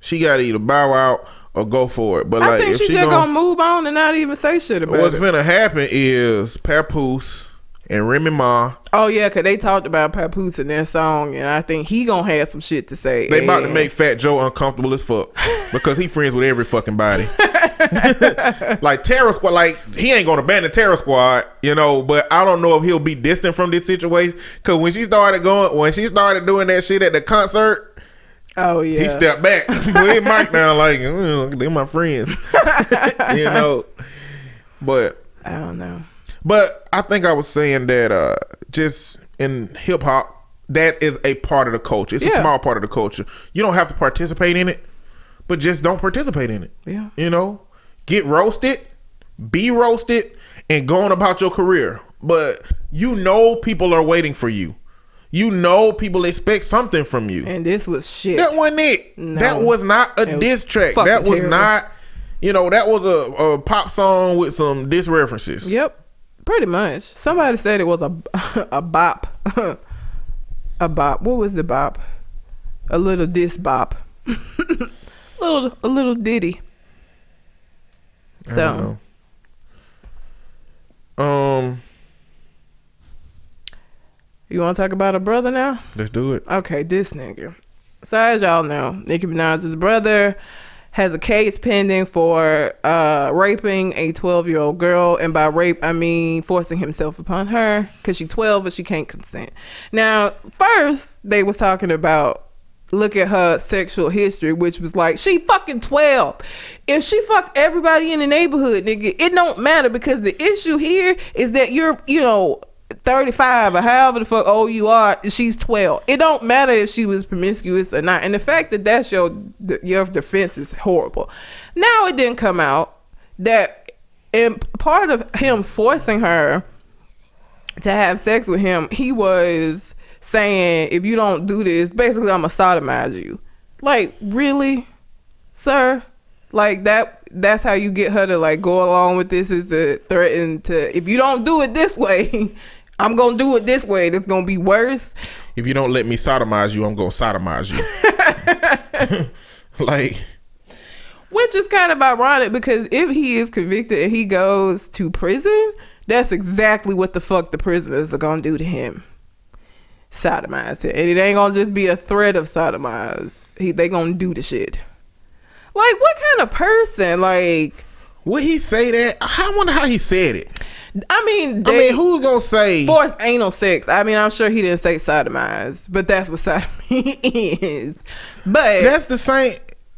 She got to either bow out or go for it. But I like, think if she, she just gonna, gonna move on and not even say shit about what's it. What's gonna happen is Papoose and Remy Ma Oh yeah, cause they talked about Papoose in their song, and I think he gonna have some shit to say. they about to make Fat Joe uncomfortable as fuck because he friends with every fucking body. like Terror Squad, like he ain't gonna abandon Terror Squad, you know. But I don't know if he'll be distant from this situation because when she started going, when she started doing that shit at the concert, Oh yeah, he stepped back. Put his mic down, like "Mm, they're my friends, you know. But I don't know. But I think I was saying that uh just in hip hop, that is a part of the culture. It's a small part of the culture. You don't have to participate in it, but just don't participate in it. Yeah. You know, get roasted, be roasted, and go on about your career. But you know people are waiting for you. You know people expect something from you. And this was shit. That wasn't it. No. That was not a was diss track. That was terrible. not, you know, that was a, a pop song with some diss references. Yep, pretty much. Somebody said it was a a bop, a bop. What was the bop? A little diss bop, little a little ditty. So. Um, you want to talk about a brother now? let's do it. Okay, this nigga. So as y'all know, Nicki Minaj's brother has a case pending for uh, raping a 12 year old girl, and by rape I mean forcing himself upon her because she's 12 but she can't consent. Now, first they was talking about look at her sexual history, which was like she fucking 12. If she fucked everybody in the neighborhood, nigga, it don't matter because the issue here is that you're, you know. 35 or however the fuck old you are she's 12 it don't matter if she was promiscuous or not. And the fact that that's your your defense is horrible. Now it didn't come out that in part of him forcing her to have sex with him he was saying if you don't do this basically i'm gonna sodomize you. Like really sir? Like that that's how you get her to like go along with this is to threaten to if you don't do it this way i'm gonna do it this way it's gonna be worse. If you don't let me sodomize you, I'm gonna sodomize you. like, which is kind of ironic because if he is convicted and he goes to prison that's exactly what the fuck the prisoners are gonna do to him. Sodomize him and it ain't gonna just be a threat of sodomize. He they gonna do the shit. Like what kind of person like would he say that? I wonder how he said it. I mean, I mean, who's gonna say? forced anal sex. I mean, I'm sure he didn't say sodomized, but that's what sodomy is. But That's the same.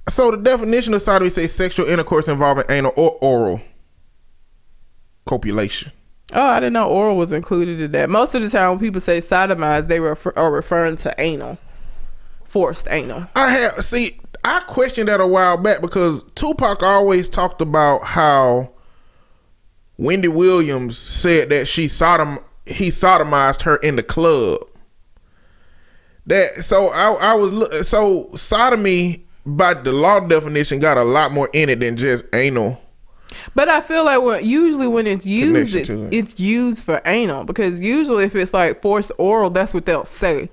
So the definition of sodomy says sexual intercourse involving anal or oral copulation. Oh, I didn't know oral was included in that. Most of the time, when people say sodomized, they refer, are referring to anal, forced anal. I have see. I questioned that a while back because Tupac always talked about how Wendy Williams said that she sodom he sodomized her in the club. That so I I was look- so sodomy by the law definition got a lot more in it than just anal. But I feel like when usually when it's used, it's, it. it's used for anal because usually if it's like forced oral, that's what they'll say.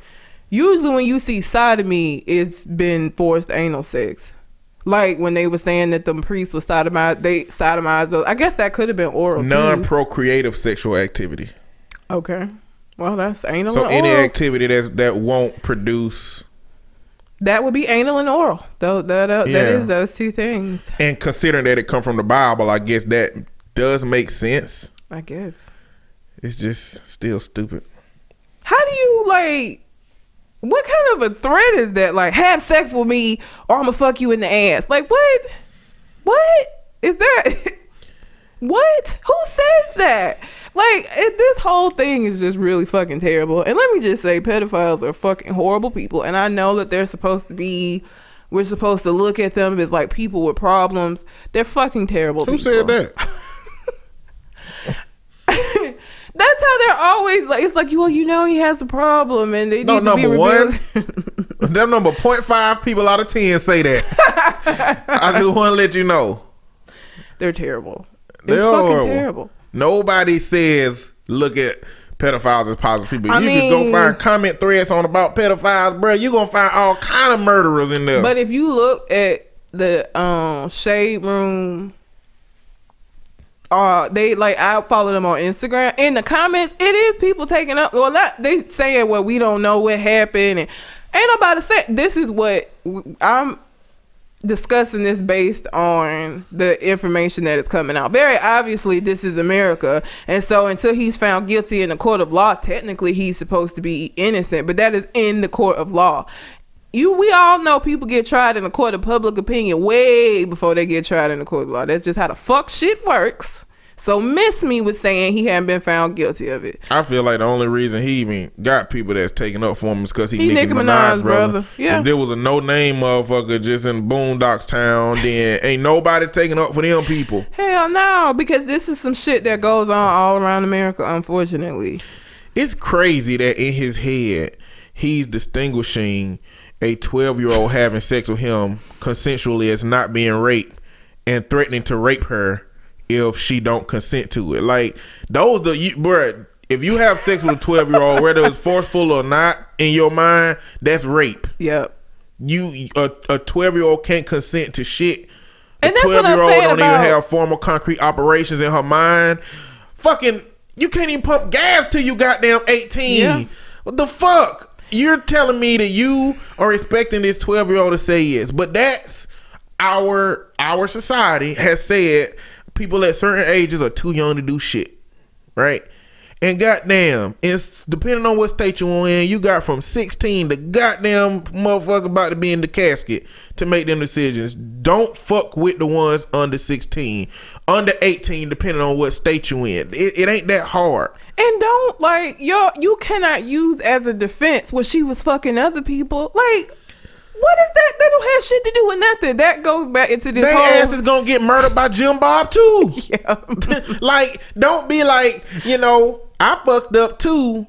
Usually when you see sodomy, it's been forced anal sex. Like when they were saying that the priest was sodomized, they sodomized. Those. I guess that could have been oral. Non-procreative sexual activity. Okay. Well, that's anal So and any oral. activity that's that won't produce that would be anal and oral. Though that that, Yeah. that is those two things. and considering that it come from the Bible, I guess that does make sense. I guess. It's just still stupid. How do you like? What kind of a threat is that? Like, have sex with me, or I'm gonna fuck you in the ass. Like, what? What is that? what? Who says that? Like, it, this whole thing is just really fucking terrible. And let me just say, pedophiles are fucking horrible people. And I know that they're supposed to be. We're supposed to look at them as like people with problems. They're fucking terrible. Who people. said that? They're always like. It's like, well, you know, he has a problem, and they need No, to be number one. Them number 0.5 people out of 10 say that. I just want to let you know. They're terrible. They're fucking terrible. Nobody says look at pedophiles as positive people. I you can go find comment threads on about pedophiles, bro. You gonna find all kind of murderers in there. But if you look at the um shade room, uh, they like I follow them on Instagram. In the comments, it is people taking up. Well, not they saying well we don't know what happened, and ain't nobody say this is what I'm discussing this based on the information that is coming out. Very obviously, this is America, and so until he's found guilty in the court of law, technically he's supposed to be innocent. But that is in the court of law. You, we all know people get tried in the court of public opinion way before they get tried in the court of law. That's just how the fuck shit works. So miss me with saying he hadn't been found guilty of it. I feel like the only reason he even got people that's taking up for him is because he, He Nicki, Nicki Minaj, Minaj, brother. brother. Yeah. If there was a no name motherfucker just in Boondocks Town, then ain't nobody taking up for them people. Hell no, because this is some shit that goes on all around America, unfortunately. It's crazy that in his head he's distinguishing a 12 year old having sex with him consensually as not being raped and threatening to rape her if she don't consent to it. Like those the you, bruh, if you have sex with a 12 year old, whether it's forceful or not, in your mind, that's rape. Yep. You a a 12 year old can't consent to shit. A And what 12 I'm year old don't even have formal concrete operations in her mind. Fucking, you can't even pump gas till you goddamn 18. Yeah. What the fuck? You're telling me that you are expecting this 12 year old to say yes, but that's our our society has said people at certain ages are too young to do shit, right? And goddamn, it's depending on what state you're in, you got from 16 to goddamn motherfucker about to be in the casket to make them decisions. Don't fuck with the ones under 16, under 18, depending on what state you in. It, it ain't that hard. And don't like yo you cannot use as a defense what she was fucking other people. Like what is that? That don't have shit to do with nothing. That goes back into this They whole ass is gonna get murdered by Jim Bob too. yeah. like, don't be like, you know, I fucked up too.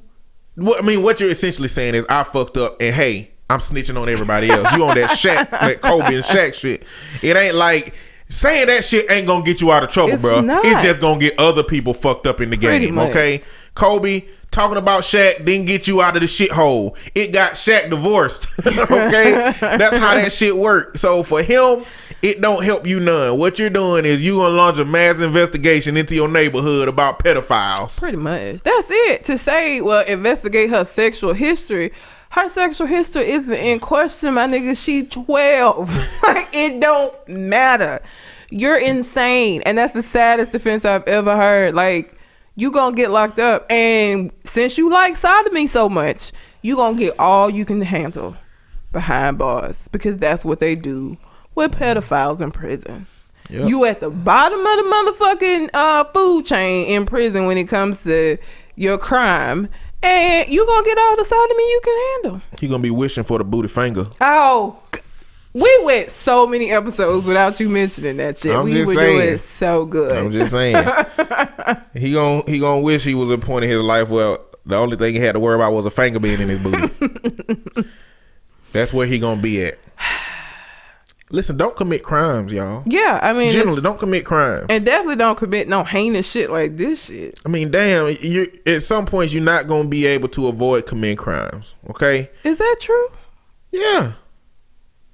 What I mean, what you're essentially saying is I fucked up, and hey, I'm snitching on everybody else. You on that Shaq, that Kobe and Shaq shit. It ain't like saying that shit ain't gonna get you out of trouble, It's bro. not. It's just gonna get other people fucked up in the Pretty game. much. Okay, Kobe talking about Shaq didn't get you out of the shithole. It got Shaq divorced. okay, that's how that shit worked. So for him. It don't help you none. What you're doing is you gonna launch a mass investigation into your neighborhood about pedophiles. Pretty much. That's it. To say, well, investigate her sexual history. Her sexual history isn't in question, my nigga. She 12. like, it don't matter. You're insane. And that's the saddest defense I've ever heard. Like, you gonna get locked up. And since you like sodomy so much, you gonna get all you can handle behind bars. Because that's what they do with pedophiles in prison. Yep. You at the bottom of the motherfucking uh, food chain in prison when it comes to your crime, and you gonna get all the sodomy you can handle. He gonna be wishing for the booty finger. Oh, we went so many episodes without you mentioning that shit. I'm we just were saying. doing so good. I'm just saying. he gon' he gonna wish he was a point in his life where the only thing he had to worry about was a finger being in his booty. That's where he gonna be at. Listen, don't commit crimes, y'all. yeah, I mean, Generally, don't commit crimes. and definitely don't commit no heinous shit like this shit. I mean, damn, you at some points you're not gonna be able to avoid committing crimes. Okay? Is that true? Yeah.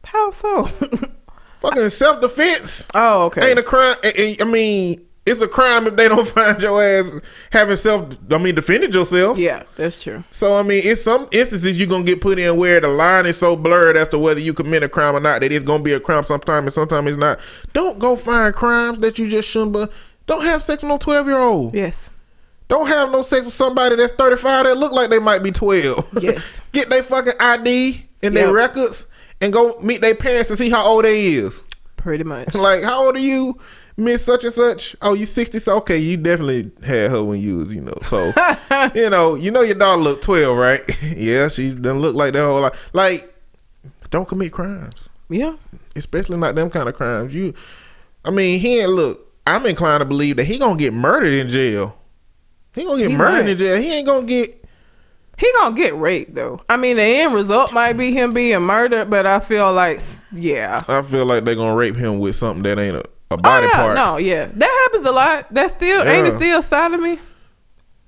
How so? Fucking self defense oh, okay. ain't a crime. I- mean, it's a crime if they don't find your ass having self. I mean, defended yourself. yeah, that's true. So I mean, it's some instances you're gonna get put in where the line is so blurred as to whether you commit a crime or not that it's gonna be a crime sometime and sometimes it's not. Don't go find crimes that you just shouldn't. But don't have sex with no twelve year old. Yes. Don't have no sex with somebody that's thirty five that look like they might be twelve. Yes. get their fucking ID and their records and go meet their parents and see how old they is. Pretty much. Like, how old are you, Miss Such and Such? Oh, you sixty? So okay, you definitely had her when you was, you know. So, you know, you know your daughter look twelve, right? yeah, she doesn't look like that whole lot. Like, don't commit crimes, Yeah. especially not them kind of crimes. You, I mean, he ain't look. I'm inclined to believe that he gonna get murdered in jail. He gonna get He murdered might. in jail. He ain't gonna get. He gonna get raped though. I mean, the end result might be him being murdered, but I feel like, yeah. I feel like they're gonna rape him with something that ain't a, body oh, yeah, part. No, yeah, that happens a lot. That's still ain't it Yeah. still sodomy?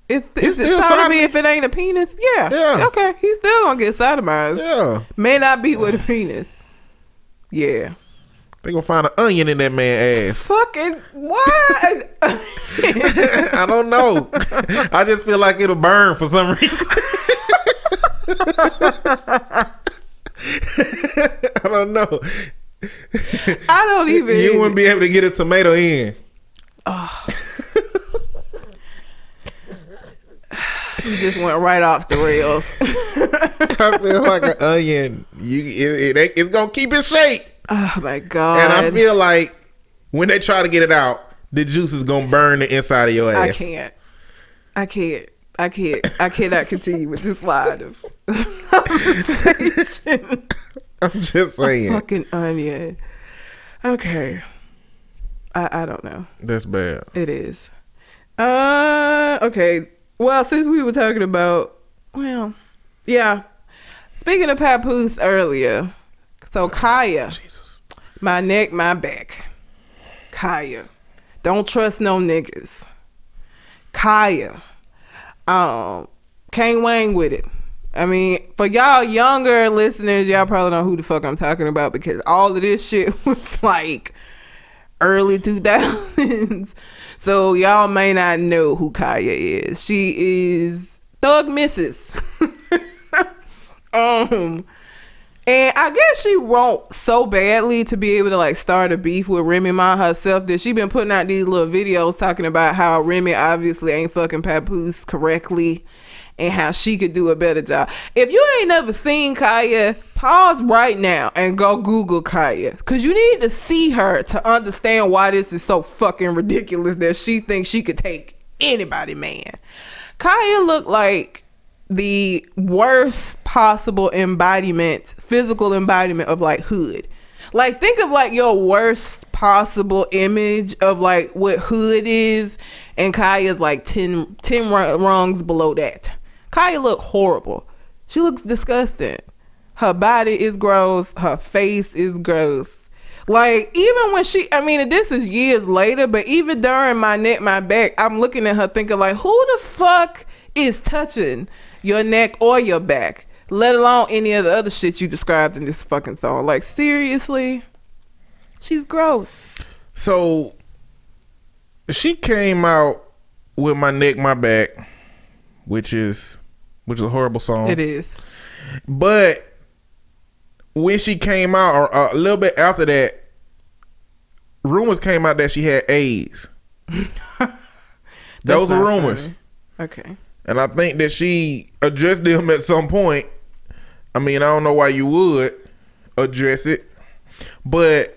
It's, it's, still sodomy, sodomy. if it ain't a penis. Yeah. Yeah. Okay, he's still gonna get sodomized. Yeah, May not be with a penis. Yeah. they gonna find an onion in that man ass. Fucking what? I don't know. I just feel like it'll burn for some reason. I don't know. I don't even. You wouldn't be able to get a tomato in. Oh. You just went right off the rails. I feel like an onion. You, it, it, it's gonna keep its shape, oh my god. and I feel like when they try to get it out, the juice is gonna burn the inside of your ass. I can't. I can't. I can't. I cannot continue with this line of conversation. I'm just saying Fucking onion. Okay. I I don't know. that's bad. It is. Uh okay. Well, since we were talking about well, yeah. Speaking of papoose earlier, so Khia, Jesus. my neck, my back. Khia. Don't trust no niggas. Khia. Um K-Wang with it. I mean, for y'all younger listeners, y'all probably know who the fuck I'm talking about because all of this shit was like early 2000s. So y'all may not know who Khia is. She is Thug Mrs. um and I guess she wrote so badly to be able to like start a beef with Remy Ma herself that she been putting out these little videos talking about how Remy obviously ain't fucking Papoose correctly and how she could do a better job. If you ain't never seen Khia, pause right now and go Google Khia. Cause you need to see her to understand why this is so fucking ridiculous that she thinks she could take anybody, man. Khia looked like the worst possible embodiment, physical embodiment of like hood. Like think of like your worst possible image of like what hood is, and Khia's like 10, 10 rung- rungs below that. Khia look horrible. She looks disgusting. Her body is gross. Her face is gross. Like even when she, I mean, this is years later, but even during my neck, my back, I'm looking at her thinking like, who the fuck is touching your neck or your back? Let alone any of the other shit you described in this fucking song. Like seriously, she's gross. So she came out with my neck, my back, which is which is a horrible song. It is. But when she came out, or uh, a little bit after that, rumors came out that she had AIDS. Those not rumors, funny. Okay. and I think that she addressed them at some point. I mean, I don't know why you would address it, but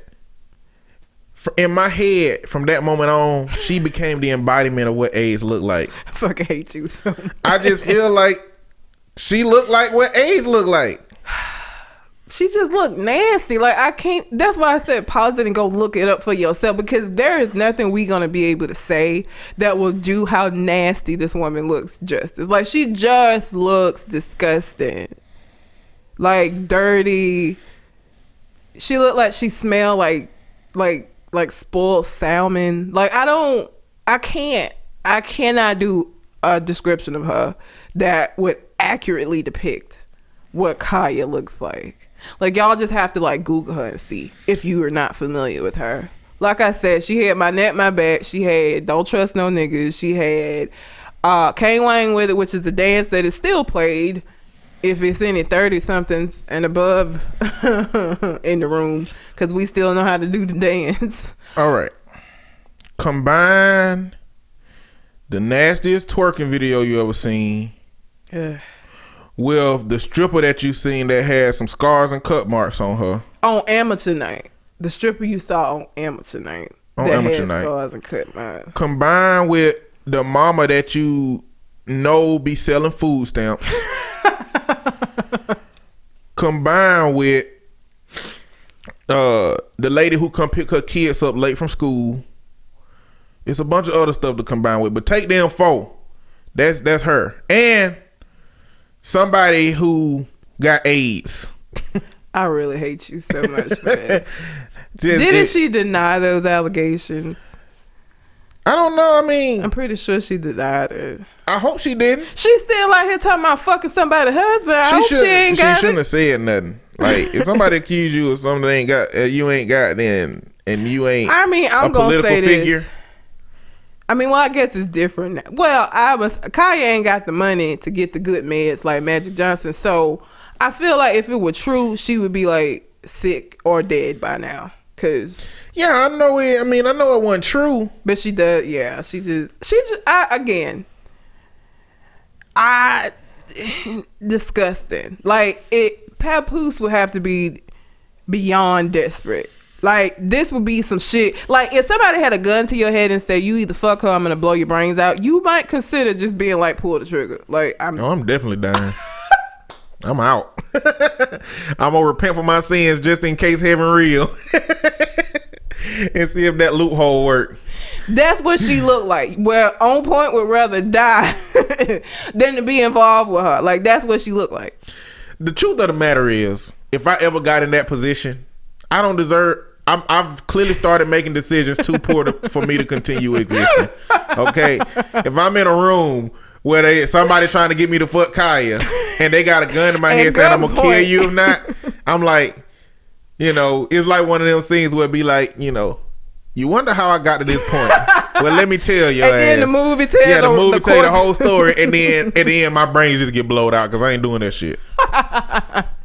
in my head from that moment on, she became the embodiment of what AIDS looked like. I fucking hate you so much. I just feel like she looked like what AIDS looked like. She just looked nasty. Like I can't. That's why I said pause it and go look it up for yourself because there is nothing we gonna be able to say that will do how nasty this woman looks justice. Like she just looks disgusting, like dirty. She looked like she smelled like like like spoiled salmon. Like I don't. I can't. I cannot do a description of her that would accurately depict what Khia looks like. Like y'all just have to like Google her and see if you are not familiar with her. Like I said, she had my net, my back. She had Don't Trust No Niggas. She had uh K-Wang with it, which is a dance that is still played if it's any thirty somethings and above in the room, because we still know how to do the dance. All right. Combine the nastiest twerking video you ever seen with the stripper that you seen that had some scars and cut marks on her. on amateur night, the stripper you saw on amateur night. On that amateur had night. scars and cut marks. Combined with the mama that you know be selling food stamps. Combined with uh the lady who come pick her kids up late from school. It's a bunch of other stuff to combine with, but take them four. That's that's her. And somebody who got AIDS. I really hate you so much for that. Just- Didn't it- she deny those allegations? I don't know. I mean, I'm pretty sure she denied it. I hope she didn't. She's still out here talking about fucking somebody's husband. I hope she should- ain't she got shouldn't it. have said nothing. Like if somebody accuse you of something they ain't got, uh, you ain't got, then and you ain't I mean, I'm a gonna political say figure. this. I mean, well, I guess it's different. now. Well, I was Khia ain't got the money to get the good meds like Magic Johnson, so I feel like if it were true, she would be like sick or dead by now. Cause, Yeah, I know it. I mean, I know it wasn't true. but she does. Yeah, she just she just I, again. I disgusting. Like it, Papoose would have to be beyond desperate. Like this would be some shit. Like if somebody had a gun to your head and said you either fuck her, I'm gonna blow your brains out. You might consider just being like pull the trigger. Like I'm. No, I'm definitely dying. I'm out. I'm gonna repent for my sins just in case heaven real, and see if that loophole work. That's what she looked like. Where on point would rather die than to be involved with her. Like that's what she looked like. The truth of the matter is, if I ever got in that position, I don't deserve. I'm, I've clearly started making decisions too poor to, for me to continue existing. Okay, if I'm in a room where they somebody trying to get me to fuck Khia and they got a gun in my And head saying I'm gonna kill you if not, I'm like, you know, it's like one of them scenes where it be like, you know, you wonder how I got to this point. well, let me tell you. And then the movie tell yeah, the movie the tell you the whole story, and then at the end, my brain just get blowed out because I ain't doing that shit.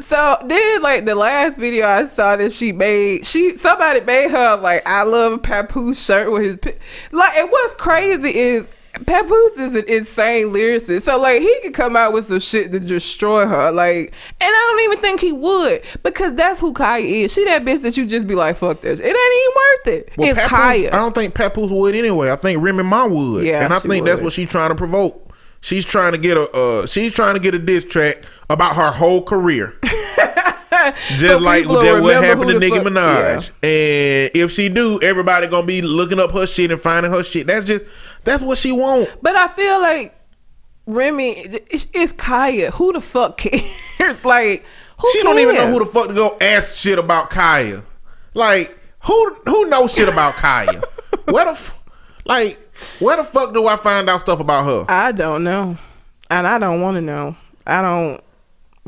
So then, like the last video I saw that she made, she somebody made her like I love Papoose shirt with his like. And what's crazy is Papoose is an insane lyricist, so like he could come out with some shit to destroy her, like. And I don't even think he would because that's who Khia is. She that bitch that you just be like fuck this. It ain't even worth it. Well, it's Papoose- Khia. I don't think Papoose would anyway. I think Remy Ma would. Yeah, and I think that's what she's trying to provoke. She's trying to get a uh, she's trying to get a diss track about her whole career. Just So like that what happened to Nicki fuck- Minaj. And if she do, everybody gonna be looking up her shit and finding her shit. That's just that's what she want. But I feel like Remy, it's, it's Khia. Who the fuck cares? like, who she don't even know who the fuck to go ask shit about Khia. Like who who knows shit about Khia? Where the f- like where the fuck do I find out stuff about her? I don't know, and I don't want to know. I don't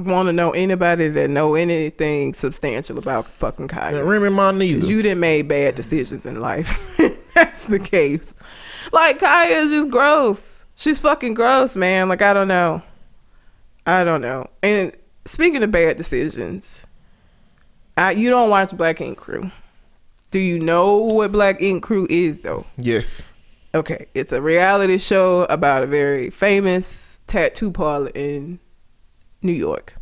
want to know anybody that know anything substantial about fucking Khia. Remy Ma neither. You didn't made bad decisions in life. That's the case. Like Khia is just gross. She's fucking gross, man. Like I don't know. I don't know. And speaking of bad decisions, I, you don't watch Black Ink Crew. Do you know what Black Ink Crew is though? yes. Okay, it's a reality show about a very famous tattoo parlor in New York.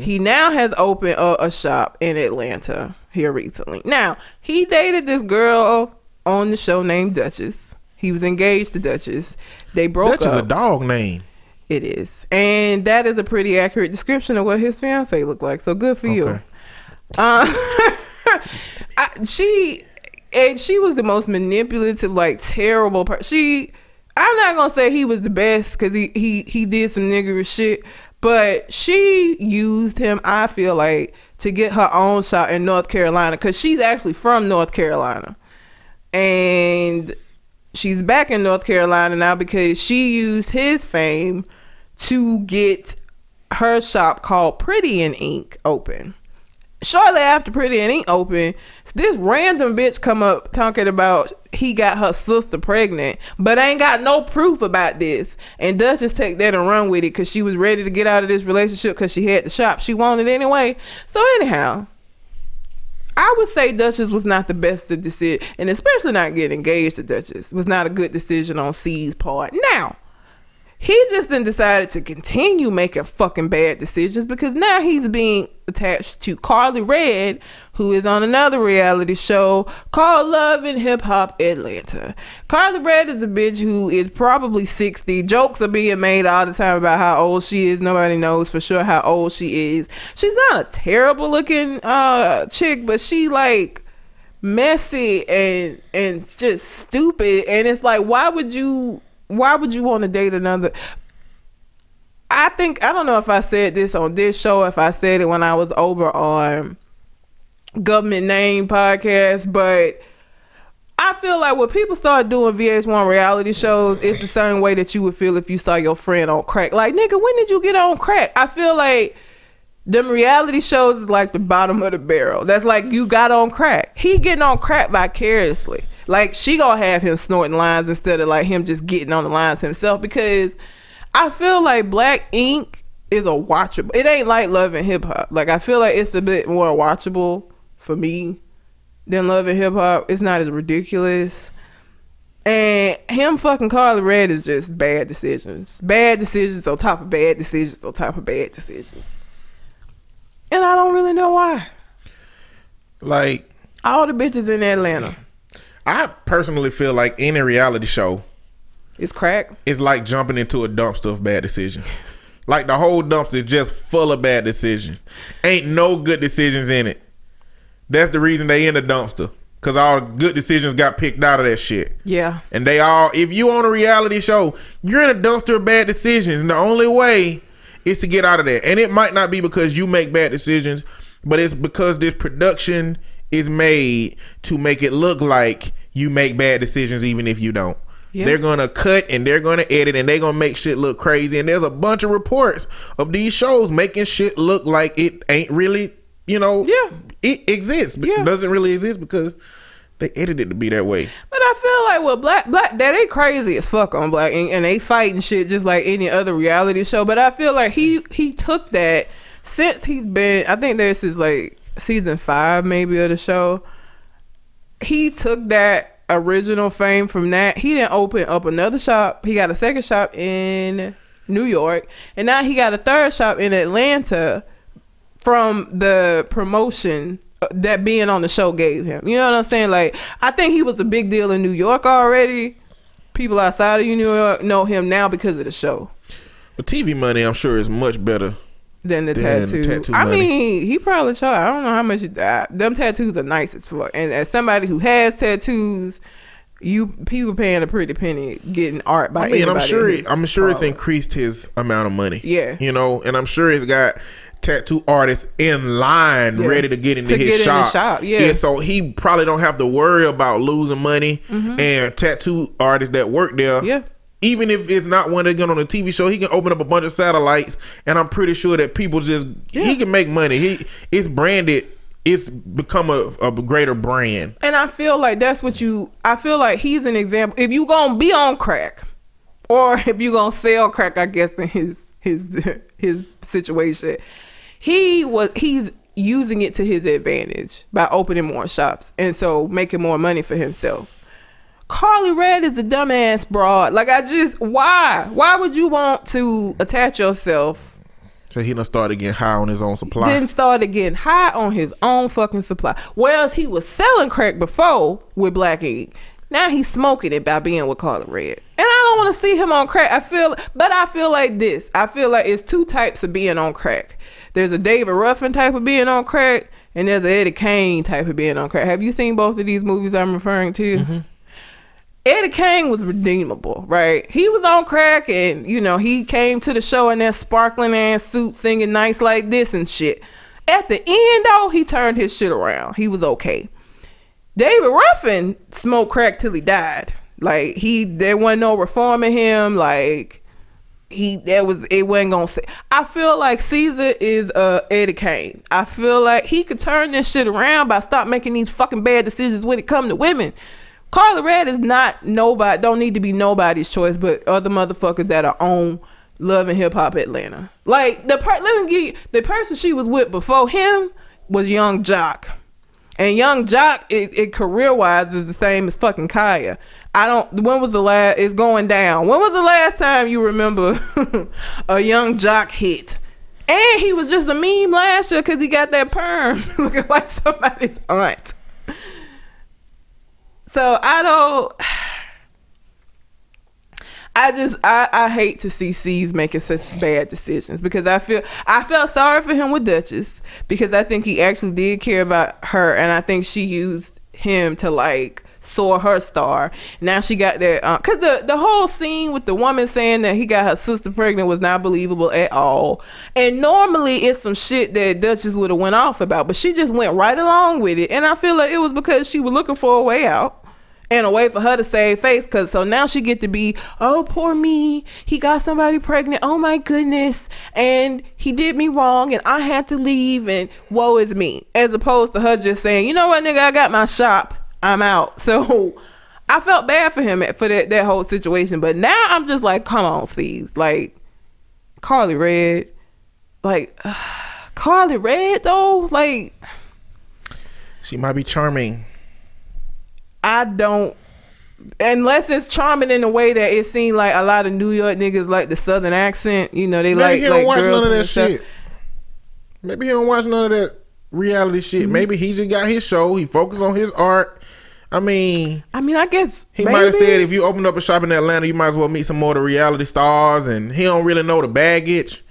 He now has opened a, a shop in Atlanta. here recently. Now, he dated this girl on the show named Duchess. He was engaged to Duchess. They broke That's just a dog name. It is. And that is a pretty accurate description of what his fiance looked like. So good for you. Uh, I, she and she was the most manipulative, like terrible person. She, I'm not gonna say he was the best because he he he did some niggerish shit, but she used him. I feel like to get her own shot in North Carolina because she's actually from North Carolina, and she's back in North Carolina now because she used his fame to get her shop called Pretty in Ink open. Shortly after Pretty and Ink open, this random bitch come up talking about he got her sister pregnant, but ain't got no proof about this. And does just take that and run with it because she was ready to get out of this relationship because she had the shop she wanted anyway. So anyhow, I would say Duchess was not the best decision, and especially not getting engaged to Duchess was not a good decision on C's part. Now, he just then decided to continue making fucking bad decisions because now he's being attached to Karlie Redd, who is on another reality show called Love and Hip Hop Atlanta. Karlie Redd is a bitch who is probably 60. Jokes are being made all the time about how old she is. Nobody knows for sure how old she is. She's not a terrible looking uh chick, but she like messy and and just stupid and it's like why would you why would you want to date another I think I don't know if I said this on this show if I said it when I was over on government name podcast but I feel like when people start doing VH1 reality shows, it's the same way that you would feel if you saw your friend on crack. Like, nigga, when did you get on crack? I feel like them reality shows is like the bottom of the barrel. That's like you got on crack. He getting on crack vicariously. Like she gonna have him snorting lines instead of like him just getting on the lines himself because I feel like Black Ink is a watchable. It ain't like Love and Hip Hop. Like I feel like it's a bit more watchable for me than Love and Hip Hop. It's not as ridiculous. And him fucking Karlie Redd is just bad decisions. Bad decisions on top of bad decisions on top of bad decisions. And I don't really know why. Like All the bitches in Atlanta I personally feel like any reality show is crack. It's like jumping into a dumpster of bad decisions. like the whole dumpster is just full of bad decisions. Ain't no good decisions in it. That's the reason they in the dumpster. Cause all good decisions got picked out of that shit. Yeah. And they all if you on a reality show, you're in a dumpster of bad decisions. And the only way is to get out of there. And it might not be because you make bad decisions, but it's because this production is made to make it look like you make bad decisions even if you don't. Yeah. They're gonna cut and they're gonna edit and they're gonna make shit look crazy. And there's a bunch of reports of these shows making shit look like it ain't really, you know, Yeah. it exists, but Yeah. doesn't really exist because they edited it to be that way. But I feel like well, black black that they crazy as fuck on black and, and they fighting shit just like any other reality show. But I feel like he he took that since he's been I think this is like season five maybe of the show. He took that original fame from that. He didn't open up another shop. He got a second shop in New York, and now he got a third shop in Atlanta from the promotion uh, that being on the show gave him. You know what I'm saying? Like, I think he was a big deal in New York already. People outside of New York know him now because of the show But TV money, I'm sure, is much better. Than the Than tattoo. tattoo I mean, he probably charged. I don't know how much. Uh, them tattoos are nice as fuck. And as somebody who has tattoos, you people paying a pretty penny getting art by. I mean, I'm sure. It, I'm sure it's increased his amount of money. Yeah. you know, and I'm sure he's got tattoo artists in line Yeah. ready to get into To his get in the shop. shop, yeah. so he probably don't have to worry about losing money. And tattoo artists that work there, Mm-hmm. Yeah. Even if it's not one get on a TV show, he can open up a bunch of satellites, and I'm pretty sure that people just he can make money. He it's branded. It's become a, a greater brand. And I feel like that's what you. I feel like he's an example. If you gonna be on crack, or if you gonna sell crack, I guess in his his his situation, he was he's using it to his advantage by opening more shops and so making more money for himself. Karlie Redd is a dumbass broad. Like I just why why would you want to attach yourself So he done started getting high on his own supply. Then started getting high on his own fucking supply. Whereas he was selling crack before with Black Ink. Now he's smoking it by being with Karlie Redd. And I don't want to see him on crack. I feel, but I feel like this. I feel like it's two types of being on crack. There's a David Ruffin type of being on crack, and there's a Eddie Kane type of being on crack. Have you seen both of these movies I'm referring to? Mm-hmm. Eddie Kane was redeemable, right? He was on crack and, you know, he came to the show in that sparkling ass suit singing nice like this and shit. At the end, though, he turned his shit around. He was okay. David Ruffin smoked crack till he died. Like, he, there wasn't no reforming him. Like, he, that was, it wasn't gonna say. I feel like Ceaser is uh, Eddie Kane. I feel like he could turn this shit around by stop making these fucking bad decisions when it come to women. Karlie Redd is not nobody. Don't need to be nobody's choice, but other motherfuckers that are on Love and Hip Hop Atlanta. Like the per- let me give you, the person she was with before him was Yung Joc, and Yung Joc, it, it career wise is the same as fucking Khia. I don't. When was the last? It's going down. When was the last time you remember a Yung Joc hit? And he was just a meme last year because he got that perm looking like somebody's aunt. So I don't. I just I, I hate to see C's making such bad decisions because I feel I felt sorry for him with Dutchess because I think he actually did care about her and I think she used him to like soar her star. Now she got that uh, cause the the whole scene with the woman saying that he got her sister pregnant was not believable at all. And normally it's some shit that Dutchess would have went off about, but she just went right along with it. And I feel like it was because she was looking for a way out and a way for her to save face because so now she get to be oh poor me. He got somebody pregnant. Oh my goodness. And he did me wrong and i had to leave and woe is me. As opposed to her just saying you know what nigga? I got my shop. I'm out. So i felt bad for him for that, that whole situation. But now i'm just like come on please like Karlie Redd. Like Karlie Redd though? Like she might be charming. I don't unless it's charming in a way that it seemed like a lot of New York niggas like the southern accent. You know, they Maybe like he don't like watch none of that stuff. shit. Maybe he don't watch none of that reality shit. Mm-hmm. Maybe he just got his show. He focused on his art. I mean, I mean, I guess he might have said if you open up a shop in Atlanta, you might as well meet some more of the reality stars. And he don't really know the baggage.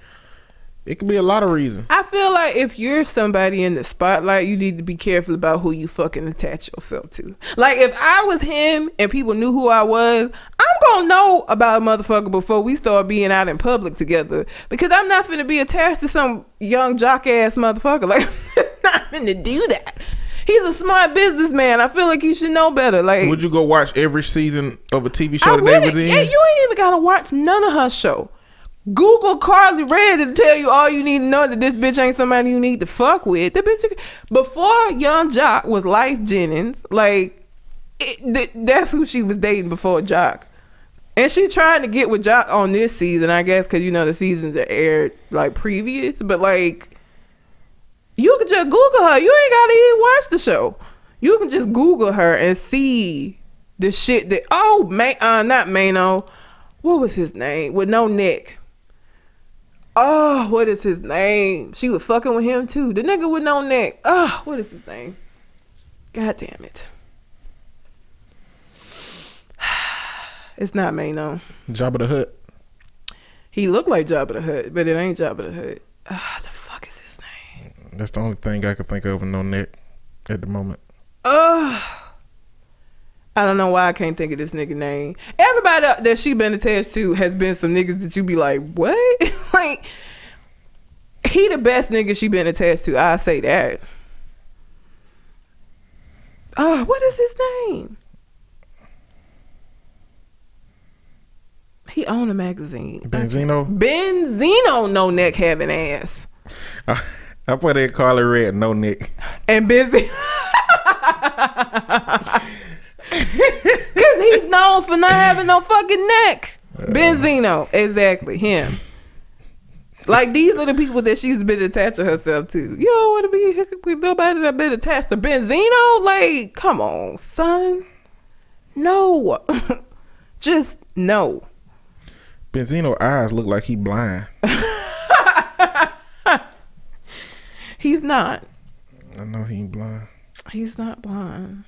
It could be a lot of reasons. I feel like if you're somebody in the spotlight, you need to be careful about who you fucking attach yourself to. Like if I was him and people knew who I was, I'm gonna know about a motherfucker before we start being out in public together. Because I'm not finna be attached to some Yung Joc ass motherfucker. Like I'm not finna do that. He's a smart businessman. I feel like he should know better. Like Would you go watch every season of a TV I show that they was in? Yeah, you ain't even gotta watch none of her show. Google Karlie Redd to tell you all you need to know that this bitch ain't somebody you need to fuck with. The bitch before Yung Joc was Lyfe Jennings, like it, th- that's who she was dating before Joc. And she trying to get with Joc on this season, I guess, because you know the seasons are aired like previous. But like, you can just Google her. You ain't gotta even watch the show. You can just Google her and see the shit that oh May uh not Mano, what was his name with no neck. Oh, what is his name? She was fucking with him too. The nigga with no neck. Oh, what is his name? God damn it. It's not Mano. Jabba the Hutt. He looked like Jabba the Hutt, but it ain't Jabba the Hutt. Ah, the fuck is his name? That's the only thing I can think of with no neck at the moment. Ugh. I don't know why I can't think of this nigga name. Everybody that she been attached to has been some niggas that you be like, what? like, he the best nigga she been attached to. I say that. Oh, what is his name? He owned a magazine. Benzino. Benzino, no neck having ass, I put in Karlie Redd, no neck. and Benzino. Cause he's known for not having no fucking neck. Uh. Benzino, exactly him. Like these are the people that she's been attaching herself to. You don't want to be with nobody that been attached to Benzino. Like, come on, son. No, just no. Benzino eyes look like he blind. He's not. I know he ain't blind. He's not blind.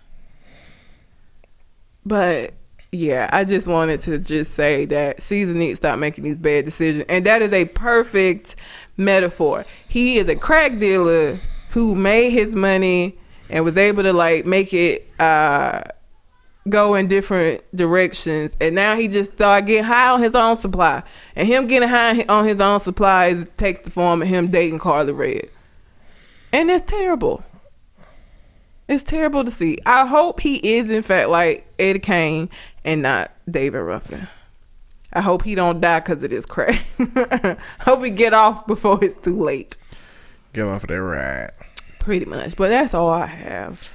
But yeah, I just wanted to just say that Ceaser needs to stop making these bad decisions. And that is a perfect metaphor. He is a crack dealer who made his money and was able to like make it uh go in different directions and now he just started getting high on his own supply and him getting high on his own supply takes the form of him dating Karlie Redd and it's terrible it's terrible to see I hope he is in fact like Eddie Kane and not David Ruffin I hope he don't die because of this crack hope he get off before it's too late Get off of that ride. pretty much but that's all I have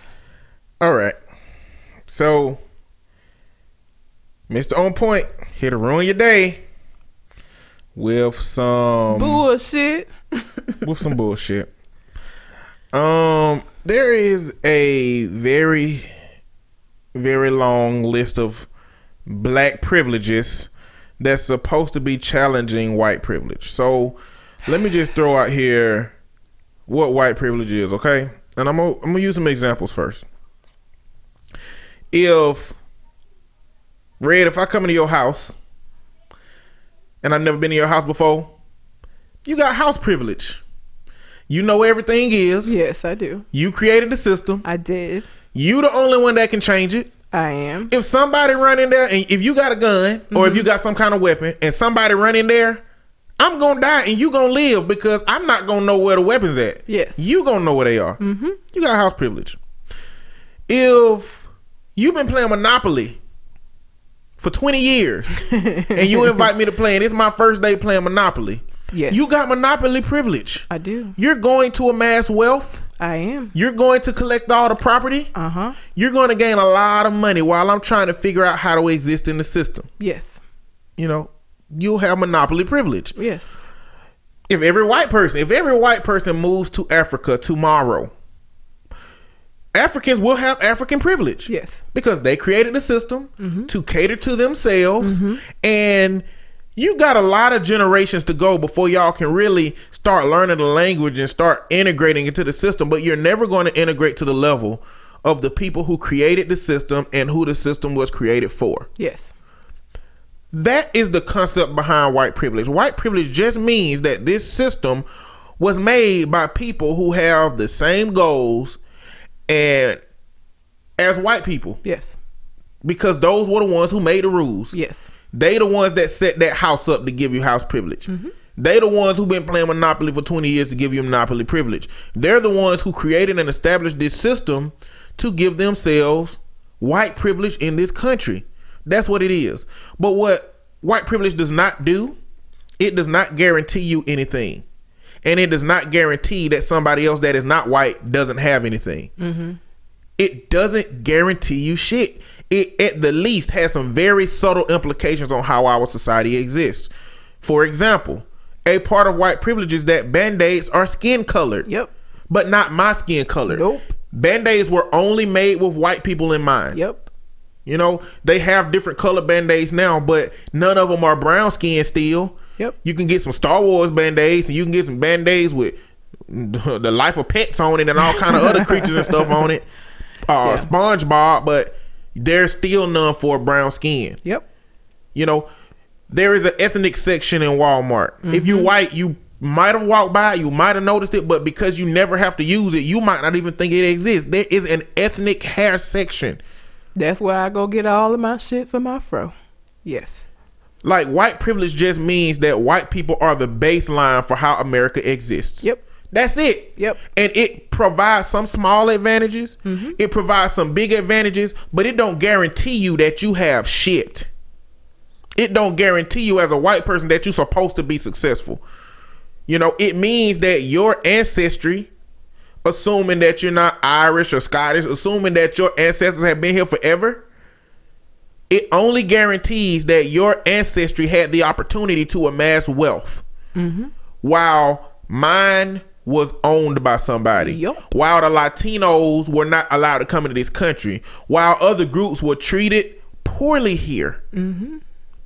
All right. So, Mr. On Point, here to ruin your day with some bullshit with some bullshit. Um, there is a very, very long list of black privileges that's supposed to be challenging white privilege. So, let me just throw out here what white privilege is, okay? And I'm gonna, I'm gonna use some examples first. If Red, if I come into your house and I've never been in your house before, you got house privilege. You know where everything is. yes I do You created the system. I did You the only one that can change it. I am If somebody run in there and if you got a gun or if you got some kind of weapon and somebody run in there, I'm gonna die and you gonna live because I'm not gonna know where the weapons at. Yes. You gonna know where they are. Mm-hmm. You got house privilege. If you've been playing Monopoly for 20 years and you invite me to play and it's my first day playing Monopoly, Yes. you got Monopoly privilege. I do. You're going to amass wealth. I am. You're going to collect all the property. Uh huh. You're going to gain a lot of money while I'm trying to figure out how to exist in the system. Yes. You know, you'll have monopoly privilege. Yes. If every white person, if every white person moves to Africa tomorrow, Africans will have African privilege. Yes. Because they created the system to cater to themselves and you got a lot of generations to go before y'all can really start learning the language and start integrating into the system, but you're never going to integrate to the level of the people who created the system and who the system was created for. Yes. That is the concept behind white privilege. White privilege just means that this system was made by people who have the same goals and as white people Yes. because those were the ones who made the rules. Yes. They the ones that set that house up to give you house privilege. Mm-hmm. They the ones who've been playing Monopoly for 20 years to give you Monopoly privilege. They're the ones who created and established this system to give themselves white privilege in this country. That's what it is. But what white privilege does not do, it does not guarantee you anything. And it does not guarantee that somebody else that is not white doesn't have anything mm-hmm. it doesn't guarantee you shit. It at the least has some very subtle implications on how our society exists. For example, a part of white privilege is that band-aids are skin colored. Yep. But not my skin color. Nope. Band-aids were only made with white people in mind. Yep. You know, they have different color band-aids now, but none of them are brown skin still. Yep. You can get some Star Wars band-aids and you can get some band-aids with the life of pets on it and all kind of other creatures and stuff on it. Uh Yeah. SpongeBob, but there's still none for brown skin. Yep. You know, there is an ethnic section in Walmart. If you mm-hmm. white, you might have walked by, you might have noticed it, but because you never have to use it, you might not even think it exists. There is an ethnic hair section. That's where I go get all of my shit for my fro. Yes. Like white privilege just means that white people are the baseline for how America exists. Yep. That's it. Yep. And it provides some small advantages. Mm-hmm. It provides some big advantages, but it don't guarantee you that you have shit. It don't guarantee you as a white person that you're supposed to be successful. You know, it means that your ancestry, assuming that you're not Irish or Scottish, assuming that your ancestors have been here forever, it only guarantees that your ancestry had the opportunity to amass wealth while mine was owned by somebody Yup. while the latinos were not allowed to come into this country while other groups were treated poorly here mm-hmm.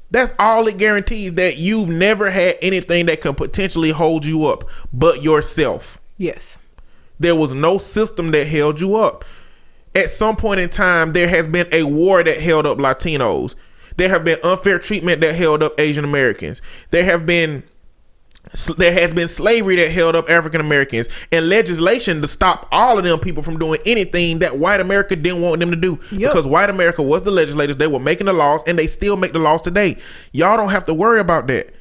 that's all it guarantees that you've never had anything that can potentially hold you up but yourself Yes. There was no system that held you up. At some point in time, there has been a war that held up Latinos. There have been unfair treatment that held up Asian Americans. There have been there has been slavery that held up African Americans and legislation to stop all of them people from doing anything that white America didn't want them to do. Yep. because white America was the legislators. They were making the laws and they still make the laws today. Y'all don't have to worry about that.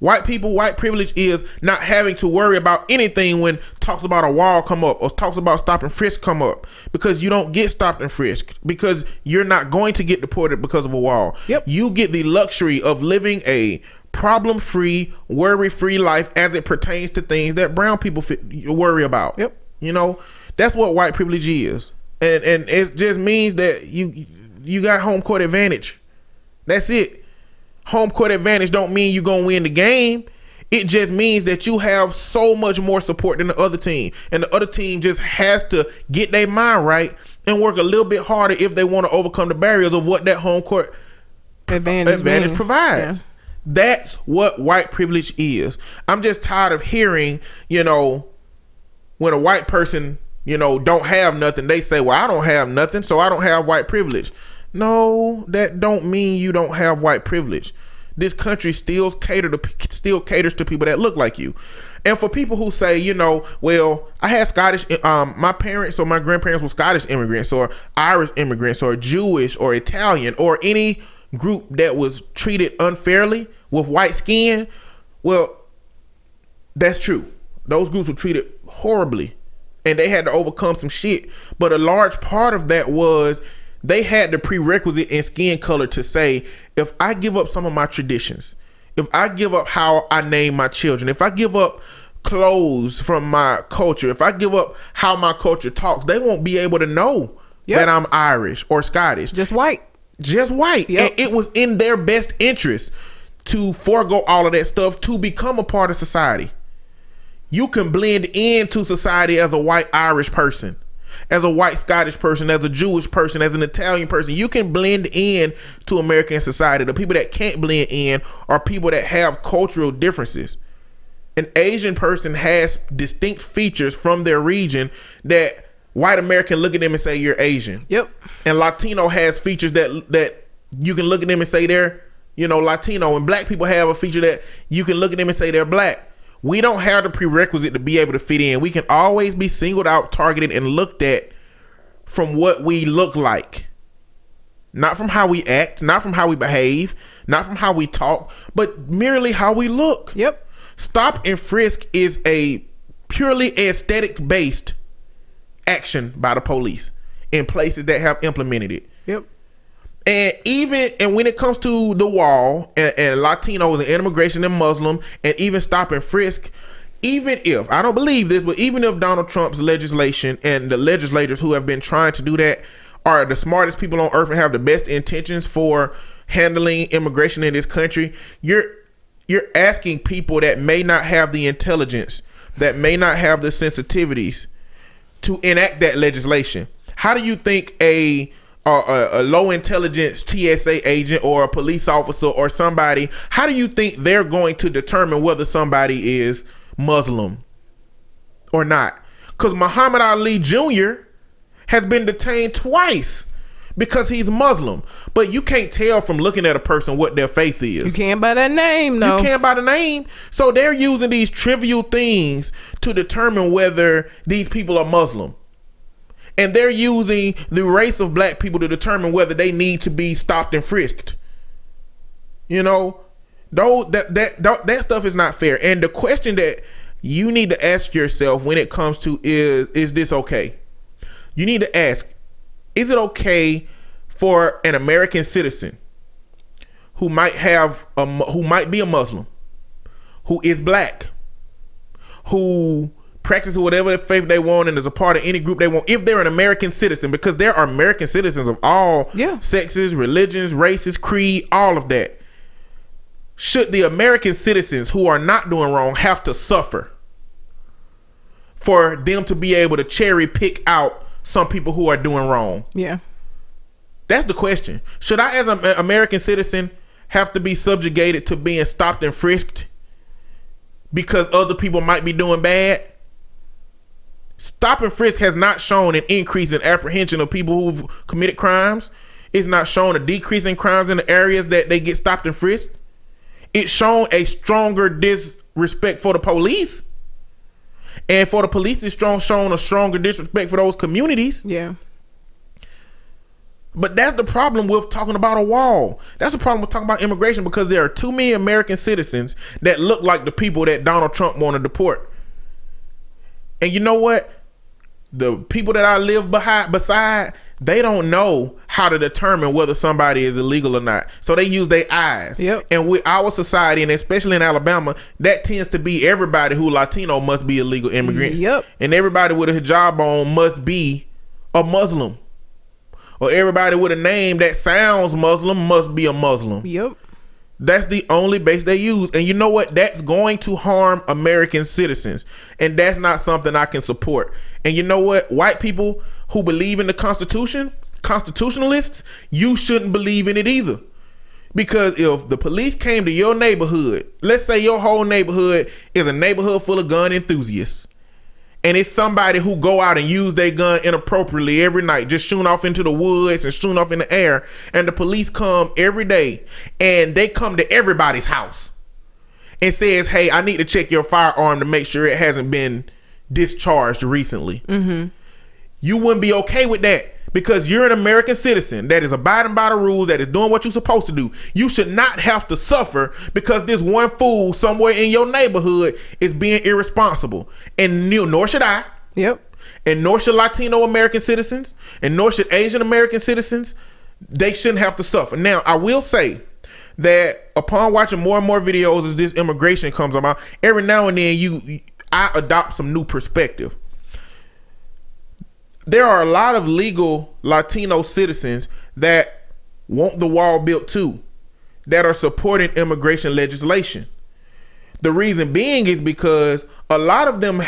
White people white privilege is not having to worry about anything when talks about a wall come up or talks about stop and frisk come up. Because you don't get stopped and frisked. Because you're not going to get deported because of a wall. Yep. you get the luxury of living a problem free, worry free life as it pertains to things that brown people fit, worry about. Yep. You know, that's what white privilege is. And and it just means that you you got home court advantage. That's it. Home court advantage don't mean you're going to win the game. It just means that you have so much more support than the other team. And the other team just has to get their mind right and work a little bit harder if they want to overcome the barriers of what that home court Advantage, advantage provides. That's what white privilege is. I'm just tired of hearing, you know, when a white person, you know, don't have nothing, they say, "Well, I don't have nothing, so I don't have white privilege." No, that don't mean you don't have white privilege. This country still cater to still caters to people that look like you. And for people who say, you know, well, I had Scottish um my parents or my grandparents were Scottish immigrants or Irish immigrants or Jewish or Italian or any group that was treated unfairly with white skin, well, that's true. Those groups were treated horribly and they had to overcome some shit. But a large part of that was they had the prerequisite in skin color to say, if I give up some of my traditions, if I give up how I name my children, if I give up clothes from my culture, if I give up how my culture talks, they won't be able to know Yep. that I'm Irish or Scottish Just white. Just white. Yep. And it was in their best interest to forego all of that stuff to become a part of society. You can blend into society as a white Irish person, as a white Scottish person, as a Jewish person, as an Italian person. You can blend in to American society. The people that can't blend in are people that have cultural differences. An Asian person has distinct features from their region that white American look at them and say you're Asian Yep. and Latino has features that that you can look at them and say they're you know Latino, and black people have a feature that you can look at them and say they're black. We don't have the prerequisite to be able to fit in. We can always be singled out, targeted, and looked at from what we look like. Not from how we act, not from how we behave, not from how we talk, but merely how we look. Yep. Stop and frisk is a purely aesthetic based action by the police in places that have implemented it. Yep. And even and when it comes to the wall and, and Latinos and immigration and Muslim and even stop and frisk, even if I don't believe this, but even if Donald Trump's legislation and the legislators who have been trying to do that are the smartest people on earth and have the best intentions for handling immigration in this country, you're you're asking people that may not have the intelligence, that may not have the sensitivities to enact that legislation. How do you think a a, a, low intelligence TSA agent or a police officer or somebody, how do you think they're going to determine whether somebody is Muslim or not? Because Muhammad Ali Jr. has been detained twice because he's Muslim, but you can't tell from looking at a person what their faith is. You can't by that name, no. You can't by the name. So they're using these trivial things to determine whether these people are Muslim. And they're using the race of black people to determine whether they need to be stopped and frisked. You know, though that that that, that stuff is not fair. And the question that you need to ask yourself when it comes to is is this okay? You need to ask, is it okay for an American citizen who might have a who might be a Muslim, who is black, who practices whatever faith they want and is a part of any group they want, if they're an American citizen, because there are American citizens of all Yeah. sexes, religions, races, creed, all of that. Should the American citizens who are not doing wrong have to suffer for them to be able to cherry pick out some people who are doing wrong? Yeah. That's the question. Should I, as an American citizen, have to be subjugated to being stopped and frisked because other people might be doing bad? Stop and frisk has not shown an increase in apprehension of people who've committed crimes. It's not shown a decrease in crimes in the areas that they get stopped and frisked. It's shown a stronger disrespect for the police. And for the police, it's strong shown a stronger disrespect for those communities. Yeah. But that's the problem with talking about a wall. That's the problem with talking about immigration because there are too many American citizens that look like the people that Donald Trump want to deport. And you know what? The people that I live behind beside, they don't know how to determine whether somebody is illegal or not. So they use their eyes. Yep. And with our society, and especially in Alabama, that tends to be everybody who Latino must be illegal immigrants. Yep. And everybody with a hijab on must be a Muslim. Or everybody with a name that sounds Muslim must be a Muslim. Yep. That's the only base they use. And you know what? That's going to harm American citizens. And that's not something I can support. And you know what? White people who believe in the Constitution, constitutionalists, you shouldn't believe in it either. Because if the police came to your neighborhood, let's say your whole neighborhood is a neighborhood full of gun enthusiasts, and it's somebody who go out and use their gun inappropriately every night, just shooting off into the woods and shooting off in the air, and the police come every day and they come to everybody's house and says, "Hey, I need to check your firearm to make sure it hasn't been discharged recently." Mm-hmm. You wouldn't be okay with that because you're an American citizen that is abiding by the rules, that is doing what you're supposed to do. You should not have to suffer because this one fool somewhere in your neighborhood is being irresponsible. And nor nor should I, Yep. and nor should Latino American citizens, and nor should Asian American citizens. They shouldn't have to suffer. Now, I will say that upon watching more and more videos as this immigration comes about, every now and then you I adopt some new perspective there are a lot of legal Latino citizens that want the wall built too, that are supporting immigration legislation. The reason being is because a lot of them,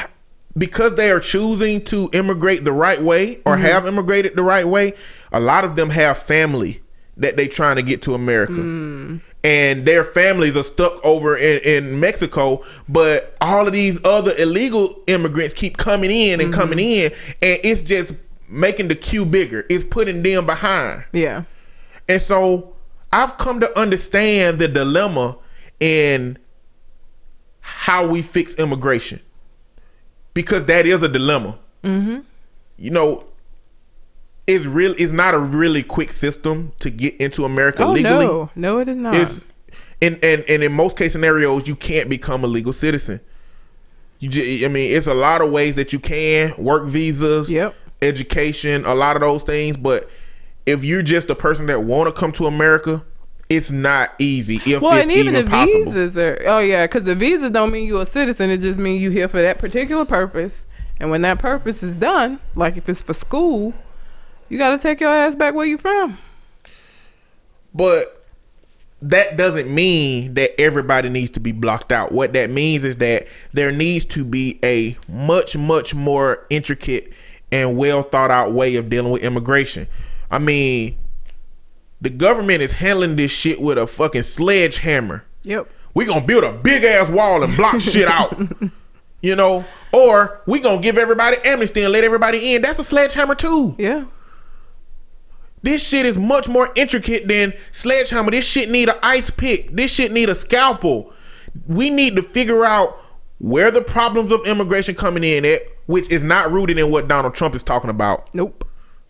because they are choosing to immigrate the right way or mm-hmm. have immigrated the right way, a lot of them have family that they trying to get to America. Mm. And their families are stuck over in, in Mexico, but all of these other illegal immigrants keep coming in and coming in, and it's just making the queue bigger. It's putting them behind. Yeah. And so I've come to understand the dilemma in how we fix immigration because that is a dilemma. Mm-hmm. You know, it's real. It's not a really quick system to get into America Oh legally. no, no, it is not. It's and and and in most case scenarios, you can't become a legal citizen. You, j- I mean, it's a lot of ways that you can work visas, Yep. education, a lot of those things. But if you're just a person that want to come to America, it's not easy. If well, it's and even, even, the possible. visas are. Oh yeah, because the visas don't mean you're a citizen. It just means you here for that particular purpose. And when that purpose is done, like if it's for school, you got to take your ass back where you from. But that doesn't mean that everybody needs to be blocked out. What that means is that there needs to be a much, much more intricate and well thought out way of dealing with immigration. I mean, the government is handling this shit with a fucking sledgehammer. Yep. We gonna build a big ass wall and block shit out. You know, or we gonna give everybody amnesty and let everybody in. That's a sledgehammer too. Yeah. This shit is much more intricate than sledgehammer. This shit need a ice pick. This shit need a scalpel. We need to figure out where the problems of immigration coming in at, which is not rooted in what Donald Trump is talking about. Nope.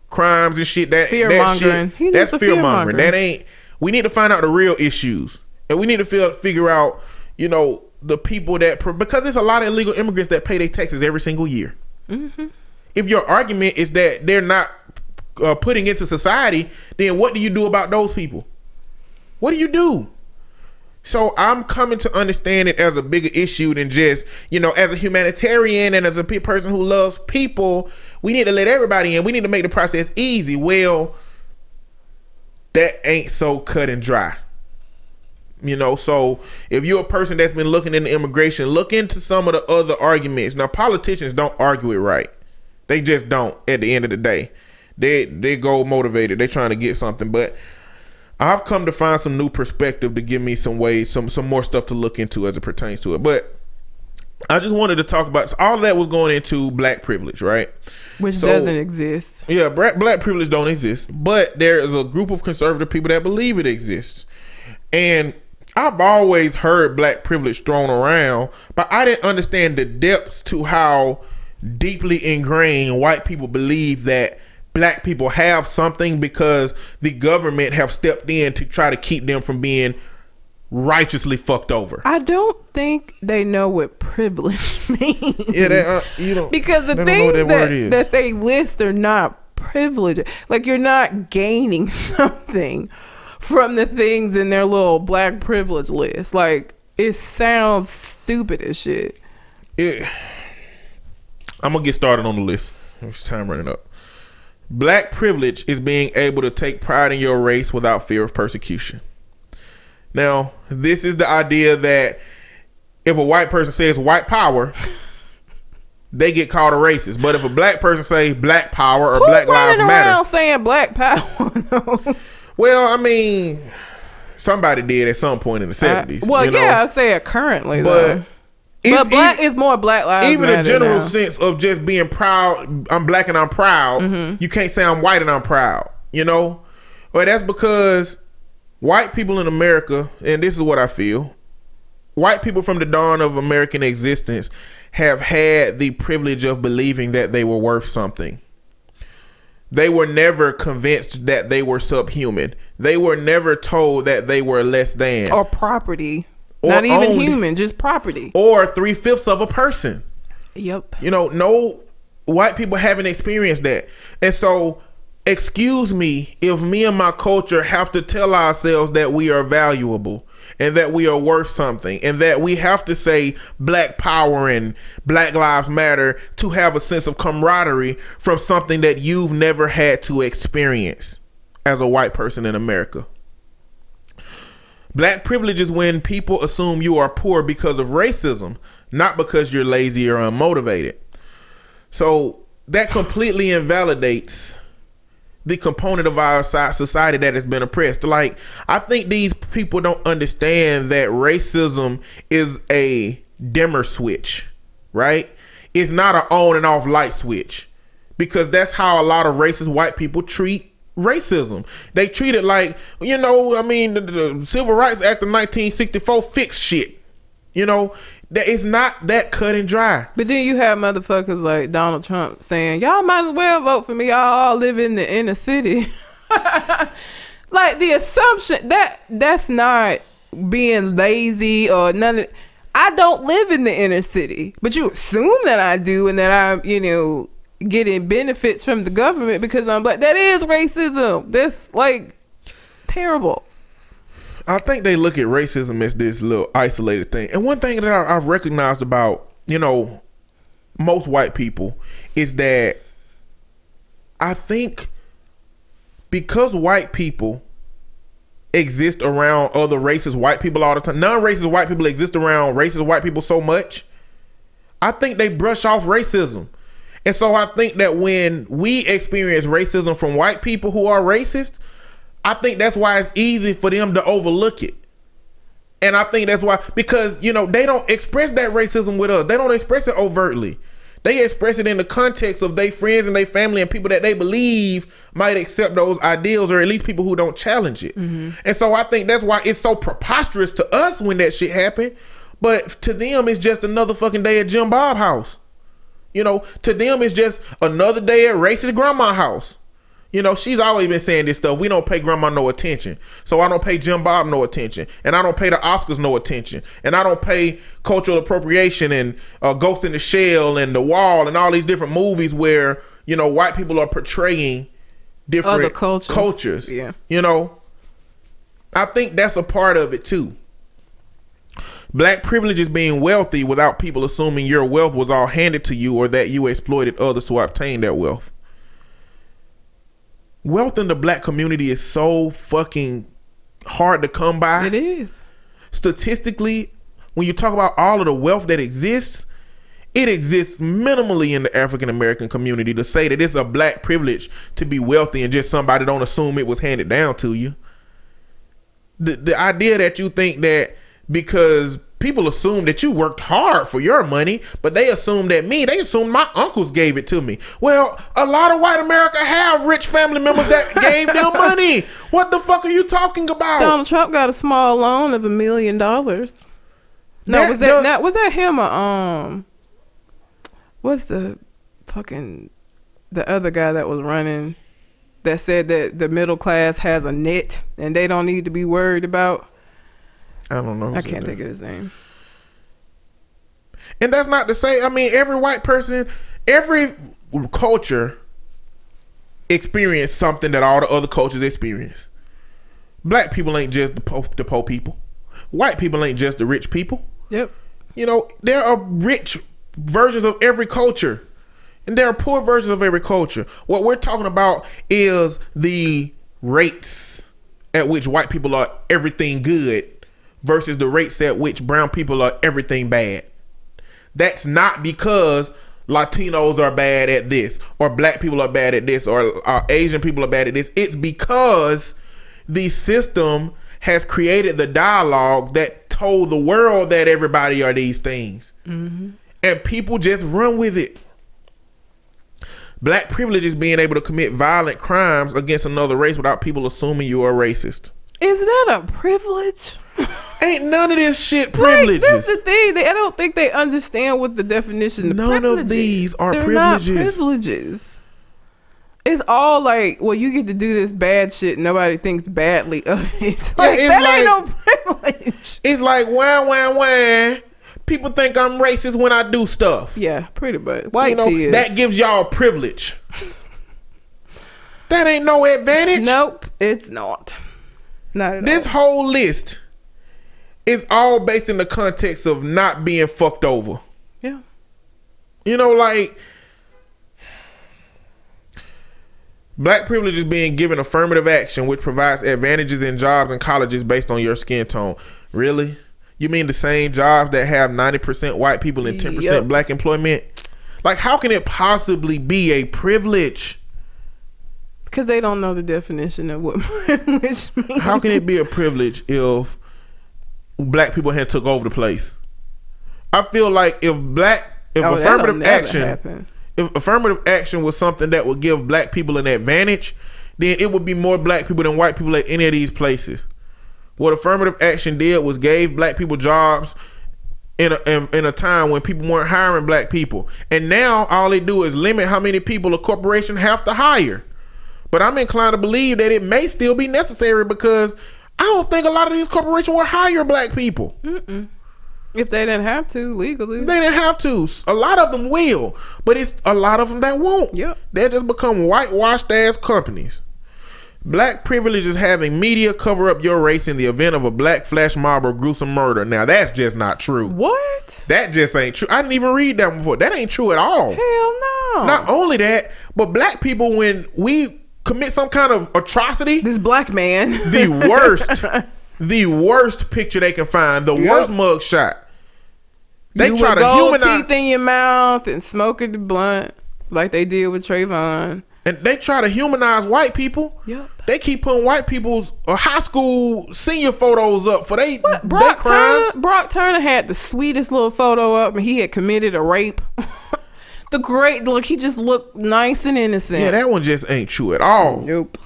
Crimes and shit. That Fear that mongering. Shit. That's fear mongering. That ain't. We need to find out the real issues, and we need to feel, figure out, you know, the people that because there's a lot of illegal immigrants that pay their taxes every single year. Mm-hmm. If your argument is that they're not uh, putting into society, then what do you do about those people? What do you do? So I'm coming to understand it as a bigger issue than just, you know, as a humanitarian and as a pe- person who loves people, we need to let everybody in. We need to make the process easy. Well, that ain't so cut and dry. You know, so if you're a person that's been looking into immigration, look into some of the other arguments. Now, politicians don't argue it right. They just don't at the end of the day. They they go motivated. They're trying to get something. But I've come to find some new perspective to give me some ways, some some more stuff to look into as it pertains to it. But I just wanted to talk about so all of that was going into black privilege, right? Which So- doesn't exist. Yeah, black, black privilege don't exist, but there is a group of conservative people that believe it exists. And I've always heard black privilege thrown around, but I didn't understand the depths to how deeply ingrained white people believe that black people have something because the government have stepped in to try to keep them from being righteously fucked over. I don't think they know what privilege means. Yeah, that, uh, you know, because the they don't things that that, is. that they list are not privilege. Like you're not gaining something from the things in their little black privilege list. Like it sounds stupid as shit. it, I'm gonna get started on the list. It's time running up. Black privilege is being able to take pride in your race without fear of persecution. Now, this is the idea that if a white person says white power, they get called a racist. But if a black person say black power or Who's black lives matter, around saying black power? though? well, I mean, somebody did at some point in the seventies. well, you know? yeah, I say it currently but though. But black even- is more black lives even a general now. sense of just being proud i'm black and i'm proud Mm-hmm. you can't say i'm white and i'm proud you know well that's because white people in america and this is what i feel white people from the dawn of american existence have had the privilege of believing that they were worth something they were never convinced that they were subhuman they were never told that they were less than or property. Not even owned. human, just property. or three-fifths of a person Yep. You know, no white people haven't experienced that. And so, excuse me if me and my culture have to tell ourselves that we are valuable and that we are worth something and that we have to say black power and black lives matter to have a sense of camaraderie from something that you've never had to experience as a white person in America. Black privilege is when people assume you are poor because of racism, not because you're lazy or unmotivated. So that completely invalidates the component of our society that has been oppressed. Like, I think these people don't understand that racism is a dimmer switch, right? It's not an on and off light switch because that's how a lot of racist white people treat racism. They treat it like, you know, I mean, the, the Civil Rights Act of 1964 fixed shit. You know, that it's not that cut and dry. But then you have motherfuckers like Donald Trump saying, "Y'all might as well vote for me. Y'all all live in the inner city." like the assumption that that's not being lazy or none of. I don't live in the inner city, but you assume that I do, and that I'm, you know, getting benefits from the government because I'm black. That is racism. That's like terrible. I think they look at racism as this little isolated thing. And one thing that I, I've recognized about, you know, most white people is that I think because white people exist around other racist white people all the time, non racist white people exist around racist white people so much, I think they brush off racism. And so I think that when we experience racism from white people who are racist, I think that's why it's easy for them to overlook it. And I think that's why because you know they don't express that racism with us. They don't express it overtly. They express it in the context of their friends and their family and people that they believe might accept those ideals, or at least people who don't challenge it. Mm-hmm. And so I think that's why it's so preposterous to us when that shit happened. But to them, it's just another fucking day at Jim Bob house. You know, to them, it's just another day at racist grandma house. You know, she's always been saying this stuff. We don't pay grandma no attention. So I don't pay Jim Bob no attention. And I don't pay the Oscars no attention. And I don't pay cultural appropriation and uh, Ghost in the Shell and The Wall and all these different movies where, you know, white people are portraying different cultures. cultures. Yeah. You know, I think that's a part of it too. Black privilege is being wealthy without people assuming your wealth was all handed to you or that you exploited others to obtain that wealth. Wealth in the black community is so fucking hard to come by. It is. Statistically, when you talk about all of the wealth that exists, it exists minimally in the African American community to say that it's a black privilege to be wealthy and just somebody don't assume it was handed down to you. The the idea that you think that because people assume that you worked hard for your money, but they assume that me, they assume my uncles gave it to me. Well, a lot of white America have rich family members that gave them money. What the fuck are you talking about? Donald Trump got a small loan of a million dollars. No, That was that does- not, was that him or um what's the fucking the other guy that was running that said that the middle class has a net and they don't need to be worried about I don't know. I can't think of his name. And that's not to say, I mean, every white person, every culture experience something that all the other cultures experience. Black people ain't just the poor, the poor people. White people ain't just the rich people. Yep. You know, there are rich versions of every culture, and there are poor versions of every culture. What we're talking about is the rates at which white people are everything good versus the rates at which brown people are everything bad. That's not because Latinos are bad at this, or black people are bad at this, or uh, Asian people are bad at this. It's because the system has created the dialogue that told the world that everybody are these things. And people just run with it. Black privilege is being able to commit violent crimes against another race without people assuming you are racist. Is that a privilege? Ain't none of this shit Like, privileges. that's the thing. They, I don't think they understand what the definition of None of these are They're privileges. Not privileges. It's all like, well, you get to do this bad shit. Nobody thinks badly of it. Like it's that ain't no privilege. It's like wham wham wham. People think I'm racist when I do stuff. Yeah, pretty much. White you know tears. that gives y'all privilege. that ain't no advantage. Nope, it's not. Not at This all. whole list is all based in the context of not being fucked over. Yeah. You know, like black privilege is being given affirmative action, which provides advantages in jobs and colleges based on your skin tone. Really? You mean the same jobs that have ninety percent white people and ten Yep. percent black employment? Like, how can it possibly be a privilege? Because they don't know the definition of what privilege means. How can it be a privilege if black people had took over the place? I feel like if black if Oh, affirmative action happen. if affirmative action was something that would give black people an advantage, then it would be more black people than white people at any of these places. What affirmative action did was gave black people jobs in a, in, in a time when people weren't hiring black people. And now all they do is limit how many people a corporation have to hire. But I'm inclined to believe that it may still be necessary because I don't think a lot of these corporations will hire black people. If they didn't have to legally. They didn't have to. A lot of them will, but it's a lot of them that won't. Yep. They just become whitewashed ass companies. Black privilege is having media cover up your race in the event of a black flash mob or gruesome murder. Now that's just not true. what? That just ain't true. I didn't even read that before. That ain't true at all. Hell no. Not only that, but black people when we commit some kind of atrocity, this black man. the worst, the worst picture they can find, the Yep. worst mug shot. They you try to humanize. teeth in your mouth and smoking the blunt like they did with Trayvon. and they try to humanize white people. Yep. They keep putting white people's uh, high school senior photos up for they they Brock crimes. Turner, Brock Turner had the sweetest little photo up, and he had committed a rape. the great look, he just looked nice and innocent. Yeah, that one just ain't true at all. nope.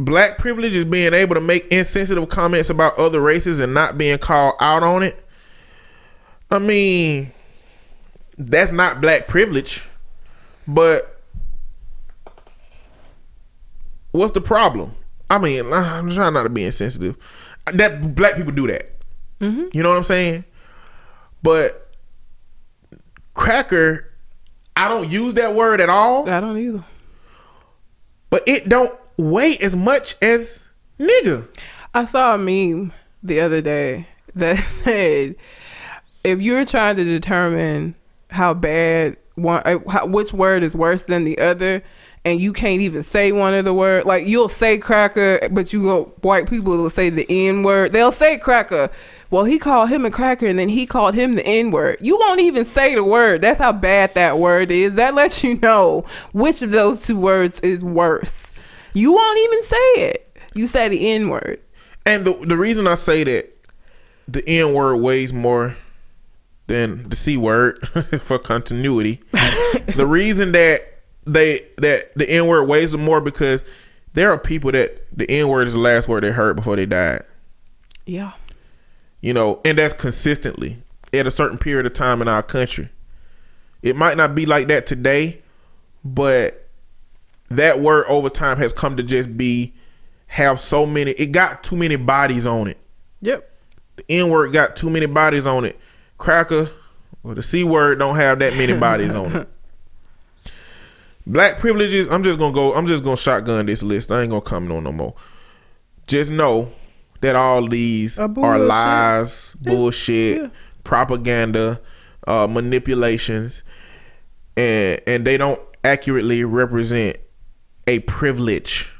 Black privilege is being able to make insensitive comments about other races and not being called out on it. I mean, that's not black privilege, but what's the problem? I mean, I'm trying not to be insensitive. That black people do that. Mm-hmm. You know what I'm saying? But cracker, I don't use that word at all, I don't either. but it don't weigh as much as nigga. I saw a meme the other day that said, if you're trying to determine how bad one, uh, how, which word is worse than the other, and you can't even say one of the word, like you'll say cracker, but you go white people will say the n word. They'll say cracker. Well, he called him a cracker, and then he called him the n word. You won't even say the word. That's how bad that word is. That lets you know which of those two words is worse. You won't even say it. You say the n word. And the the reason I say that the N word weighs more than the C word for continuity. the reason that they that the N word weighs more because there are people that the N word is the last word they heard before they died. Yeah. You know, and that's consistently at a certain period of time in our country. It might not be like that today, but that word over time has come to just be have so many it got too many bodies on it. Yep. The N word got too many bodies on it. Cracker or the C word don't have that many bodies on it. Black privileges, I'm just gonna go, I'm just gonna shotgun this list. I ain't gonna comment on no more. Just know that all these are lies, bullshit, Yeah. propaganda, uh, manipulations, and and they don't accurately represent a privilege.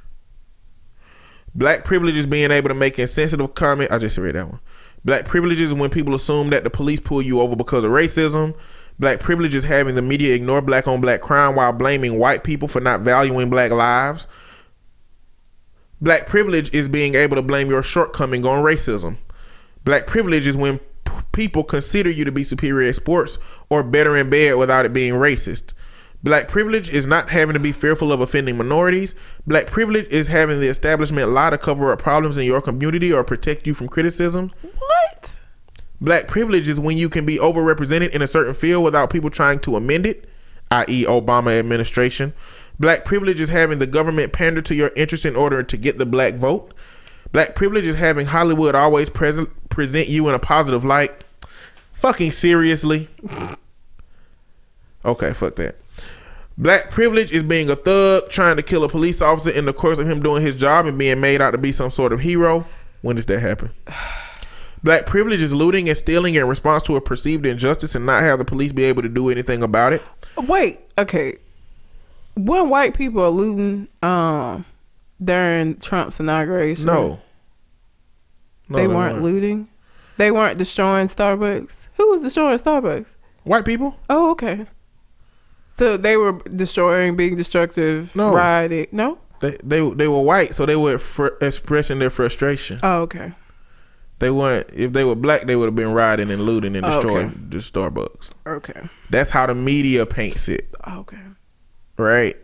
Black privilege is being able to make insensitive comment. I just read that one. Black privilege is when people assume that the police pull you over because of racism. Black privilege is having the media ignore black on black crime while blaming white people for not valuing black lives. Black privilege is being able to blame your shortcoming on racism. Black privilege is when p- people consider you to be superior at sports or better in bed without it being racist. Black privilege is not having to be fearful of offending minorities. Black privilege is having the establishment lie to cover up problems in your community or protect you from criticism. What? Black privilege is when you can be overrepresented in a certain field without people trying to amend it, i.e., Obama administration. Black privilege is having the government pander to your interests in order to get the black vote. Black privilege is having Hollywood always present present you in a positive light. Fucking seriously. Okay, fuck that. Black privilege is being a thug trying to kill a police officer in the course of him doing his job and being made out to be some sort of hero. When does that happen? Black privilege is looting and stealing in response to a perceived injustice and not have the police be able to do anything about it. Wait. Okay. When white people are looting um during Trump's inauguration, No. No, they, weren't, weren't. looting. They weren't destroying Starbucks. Who was destroying Starbucks? White people? Oh, okay. So they were destroying, being destructive, No. rioting. No. They they they were white, so they were fr- expressing their frustration. Oh, okay. They weren't. If they were black, they would have been rioting and looting and Oh, destroying okay. the Starbucks. Okay. That's how the media paints it. Okay. Right?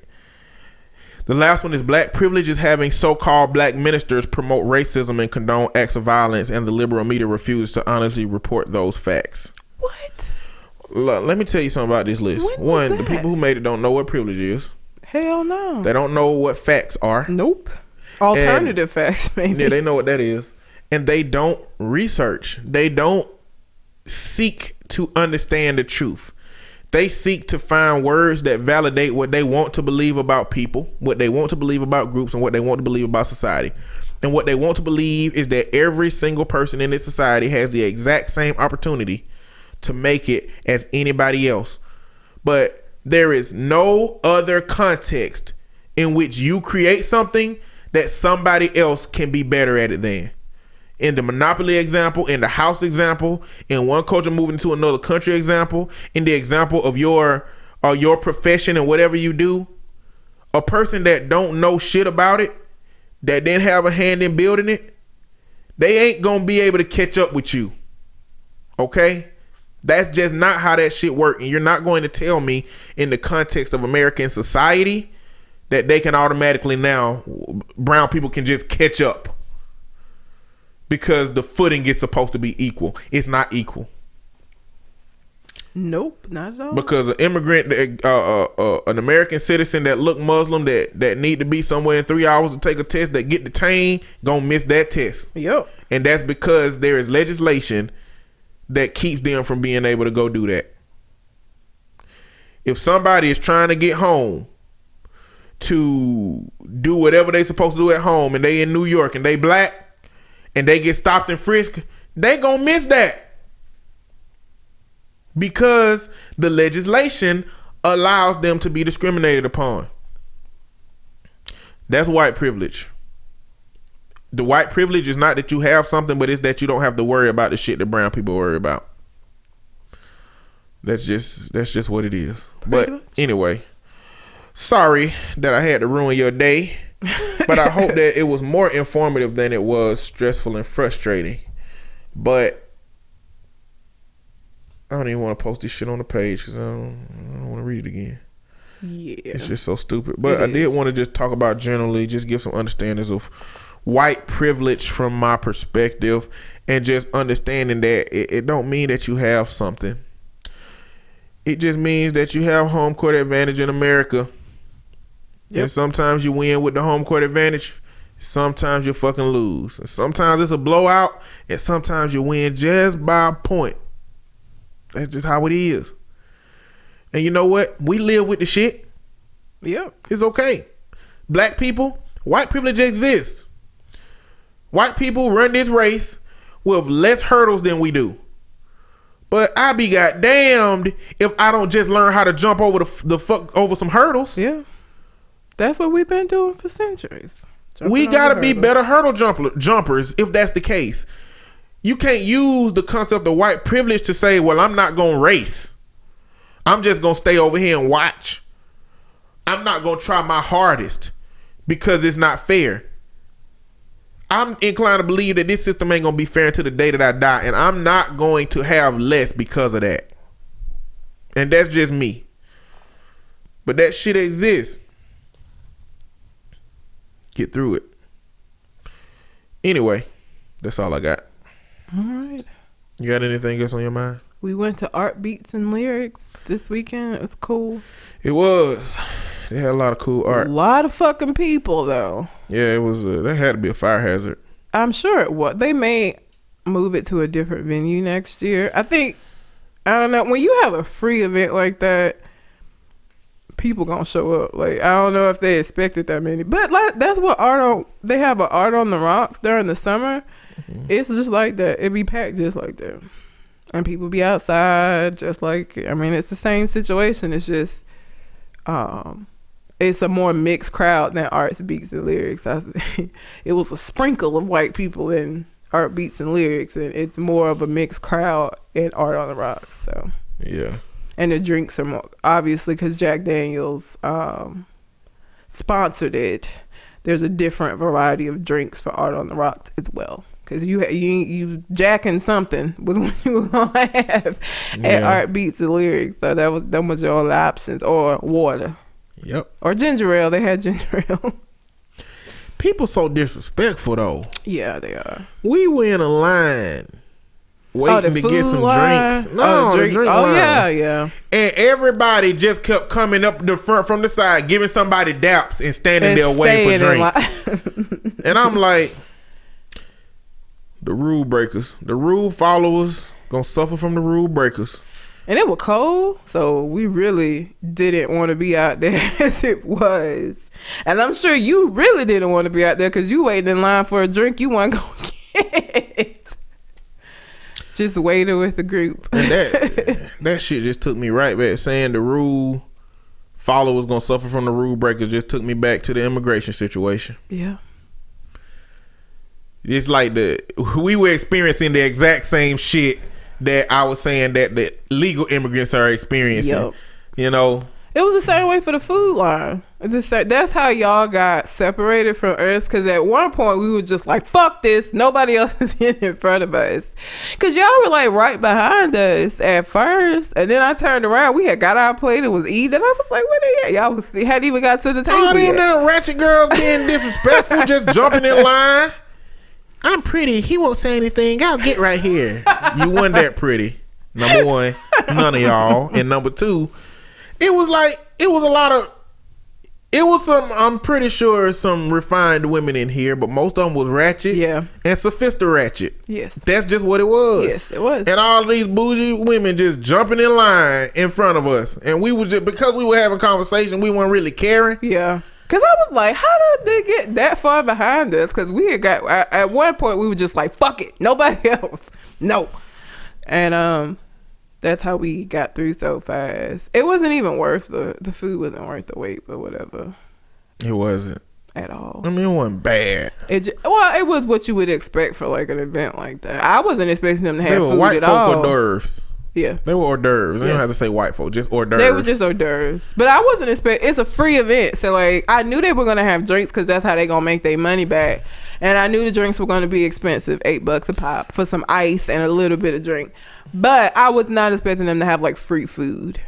The last one is black privilege is having so-called black ministers promote racism and condone acts of violence, and the liberal media refuses to honestly report those facts. What? Look, let me tell you something about this list. When One, the people who made it don't know what privilege is. Hell no. They don't know what facts are. nope. Alternative facts, maybe. Yeah, they know what that is. And they don't research. They don't seek to understand the truth. They seek to find words that validate what they want to believe about people, what they want to believe about groups, and what they want to believe about society. And what they want to believe is that every single person in this society has the exact same opportunity to make it as anybody else. But there is no other context in which you create something that somebody else can be better at it than. In the monopoly example, in the house example, in one culture moving to another country example, in the example of your or your profession and whatever you do, a person that don't know shit about it, that didn't have a hand in building it, they ain't gonna be able to catch up with you. Okay? That's just not how that shit work. And you're not going to tell me in the context of American society that they can automatically now brown people can just catch up because the footing is supposed to be equal. It's not equal Nope, not at all. because an immigrant, uh, uh, uh, an American citizen that look Muslim that that need to be somewhere in three hours to take a test that get detained gonna miss that test, yep. and that's because there is legislation that keeps them from being able to go do that. If somebody is trying to get home to do whatever they supposed to do at home and they in New York and they black and they get stopped and frisked, they gonna miss that. Because the legislation allows them to be discriminated upon. That's white privilege. The white privilege is not that you have something, but it's that you don't have to worry about the shit that brown people worry about. That's just that's just what it is. but much. anyway, sorry that I had to ruin your day, but I hope that it was more informative than it was stressful and frustrating. But I don't even want to post this shit on the page because I don't, don't want to read it again. Yeah. It's just so stupid. But It I did is. want to just talk about generally, just give some understandings of white privilege from my perspective, and just understanding that it, it don't mean that you have something. It just means that you have home court advantage in America. Yep. And sometimes you win with the home court advantage. Sometimes you fucking lose. And sometimes it's a blowout, and sometimes you win just by a point. That's just how it is. And you know what? We live with the shit. Yep. It's okay. Black people, white privilege exists. White people run this race with less hurdles than we do. But I be goddamned if I don't just learn how to jump over the, the fuck over some hurdles. Yeah. That's what we've been doing for centuries. we Jumping over gotta be better hurdle jumper, jumpers if that's the case. You can't use the concept of white privilege to say, "Well, I'm not gonna race. I'm just gonna stay over here and watch. I'm not gonna try my hardest because it's not fair." I'm inclined to believe that this system ain't gonna be fair until the day that I die, and I'm not going to have less because of that. And that's just me. But that shit exists. Get through it. Anyway, that's all I got. All right. You got anything else on your mind? We went to Art Beats and Lyrics this weekend. It was cool. It was. They had a lot of cool art. A lot of fucking people though. Yeah, it was. Uh, that had to be a fire hazard. I'm sure it was. They may move it to a different venue next year. I think. I don't know. When you have a free event like that, people gonna show up. Like I don't know if they expected that many, but like that's what art on. They have an art on the rocks during the summer. It's just like that. It be packed just like that, and people be outside just like. I mean, it's the same situation. It's just, um, it's a more mixed crowd than arts, beats, and lyrics. I, it was a sprinkle of white people in art, beats, and lyrics, and it's more of a mixed crowd in art on the rocks. So, Yeah. And the drinks are more obviously because Jack Daniels um, sponsored it. There's a different variety of drinks for art on the rocks as well. Cause you you you jacking something was what you were gonna have at art beats the lyrics. So that was that was your only options or water Yep. or ginger ale. They had ginger ale. People so disrespectful though. yeah, they are. We were in a line waiting oh, the to get some line? drinks. No, oh, drink- drink oh line. yeah, yeah. And everybody just kept coming up the front from the side, giving somebody daps and standing And there waiting for drinks. line. And I'm like, the rule breakers, the rule followers, gonna suffer from the rule breakers. And it was cold, so we really didn't want to be out there as it was. And I'm sure you really didn't want to be out there because you waiting in line for a drink you weren't to get. Just waiting with the group. And that that shit just took me right back. Saying the rule followers gonna suffer from the rule breakers just took me back to the immigration situation. yeah. It's like the we were experiencing the exact same shit that I was saying that the legal immigrants are experiencing. Yup. You know, It was the same way for the food line. It's the sa- That's how y'all got separated from us. Because at one point we were just like, "Fuck this! Nobody else is in front of us." Because y'all were like right behind us at first, and then I turned around. We had got our plate. It was eating. I was like, "Where they at?" Y'all was, hadn't even got to the table all them damn ratchet girls being disrespectful, just jumping in line. I'm pretty. He won't say anything. I'll get right here. You wasn't that pretty. Number one, none of y'all. And number two, it was like it was a lot of. It was some. I'm pretty sure some refined women in here, but most of them was ratchet. Yeah. and sophisticated ratchet. Yes. That's just what it was. Yes, it was. And all these bougie women just jumping in line in front of us, and we were just because we were having conversation, we weren't really caring. Yeah. Cause I was like, how did they get that far behind us? Cause we had got at, at one point we were just like, fuck it, nobody else, no. And um, that's how we got through so fast. It wasn't even worth the the food wasn't worth the wait, but whatever It wasn't. at all. I mean, it wasn't bad. It ju- well, it was what you would expect for like an event like that. I wasn't expecting them to have They were food white at folk all. hors d'oeuvres. Yeah. They were hors d'oeuvres. They don't have to say white folk, just hors d'oeuvres. They were just hors d'oeuvres, but I wasn't expecting. It's a free event, so like I knew they were gonna have drinks because that's how they gonna make their money back. And I knew the drinks were gonna be expensive, eight bucks a pop for some ice and a little bit of drink. But I was not expecting them to have like free food.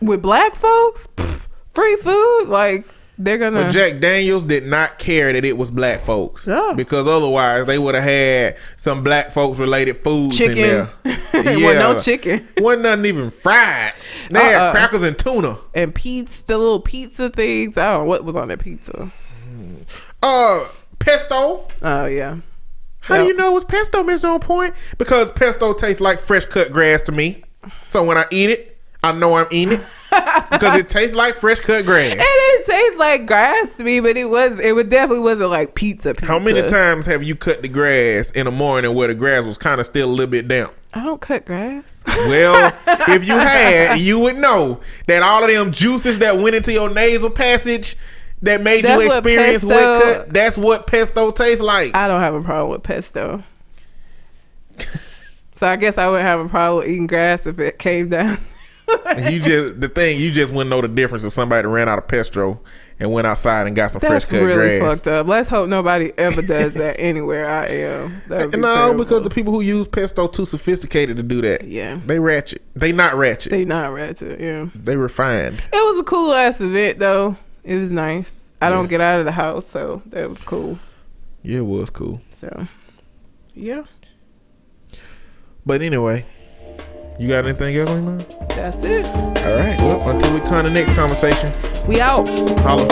With black folks, pff, free food, like they're gonna. But Jack Daniels did not care that it was black folks. Yeah. Because otherwise they would have had some black folks related foods Chicken. in there. Well, no chicken. Wasn't nothing even fried. They had Uh-uh. crackers and tuna. and pizza, the little pizza things. I don't know what was on that pizza. Uh pesto. Oh yeah. How do you know it was pesto, Mr. On Point? Because pesto tastes like fresh cut grass to me. So when I eat it, I know I'm eating it. because it tastes like fresh cut grass. And It didn't like grass to me, but it was. It would definitely wasn't like pizza. pizza. How many times have you cut the grass in the morning where the grass was kind of still a little bit damp? I don't cut grass. Well, if you had, you would know that all of them juices that went into your nasal passage that made That's you what experience wet pesto- cut, that's what pesto tastes like. I don't have a problem with pesto. so I guess I wouldn't have a problem with eating grass if it came down. you just the thing you just wouldn't know the difference if somebody ran out of pesto and went outside and got some That's fresh cut grass. really grass. fucked up. Let's hope nobody ever does that anywhere I am. No, terrible. because the people who use pesto too sophisticated to do that. Yeah. they ratchet. They not ratchet. They not ratchet. Yeah, they refined. it was a cool ass event though. It was nice. I don't get out of the house, so that was cool. Yeah, it was cool. So, yeah, But anyway, you got anything else on your mind? that's it. All right. Well, until we come to the next conversation, We out. holla.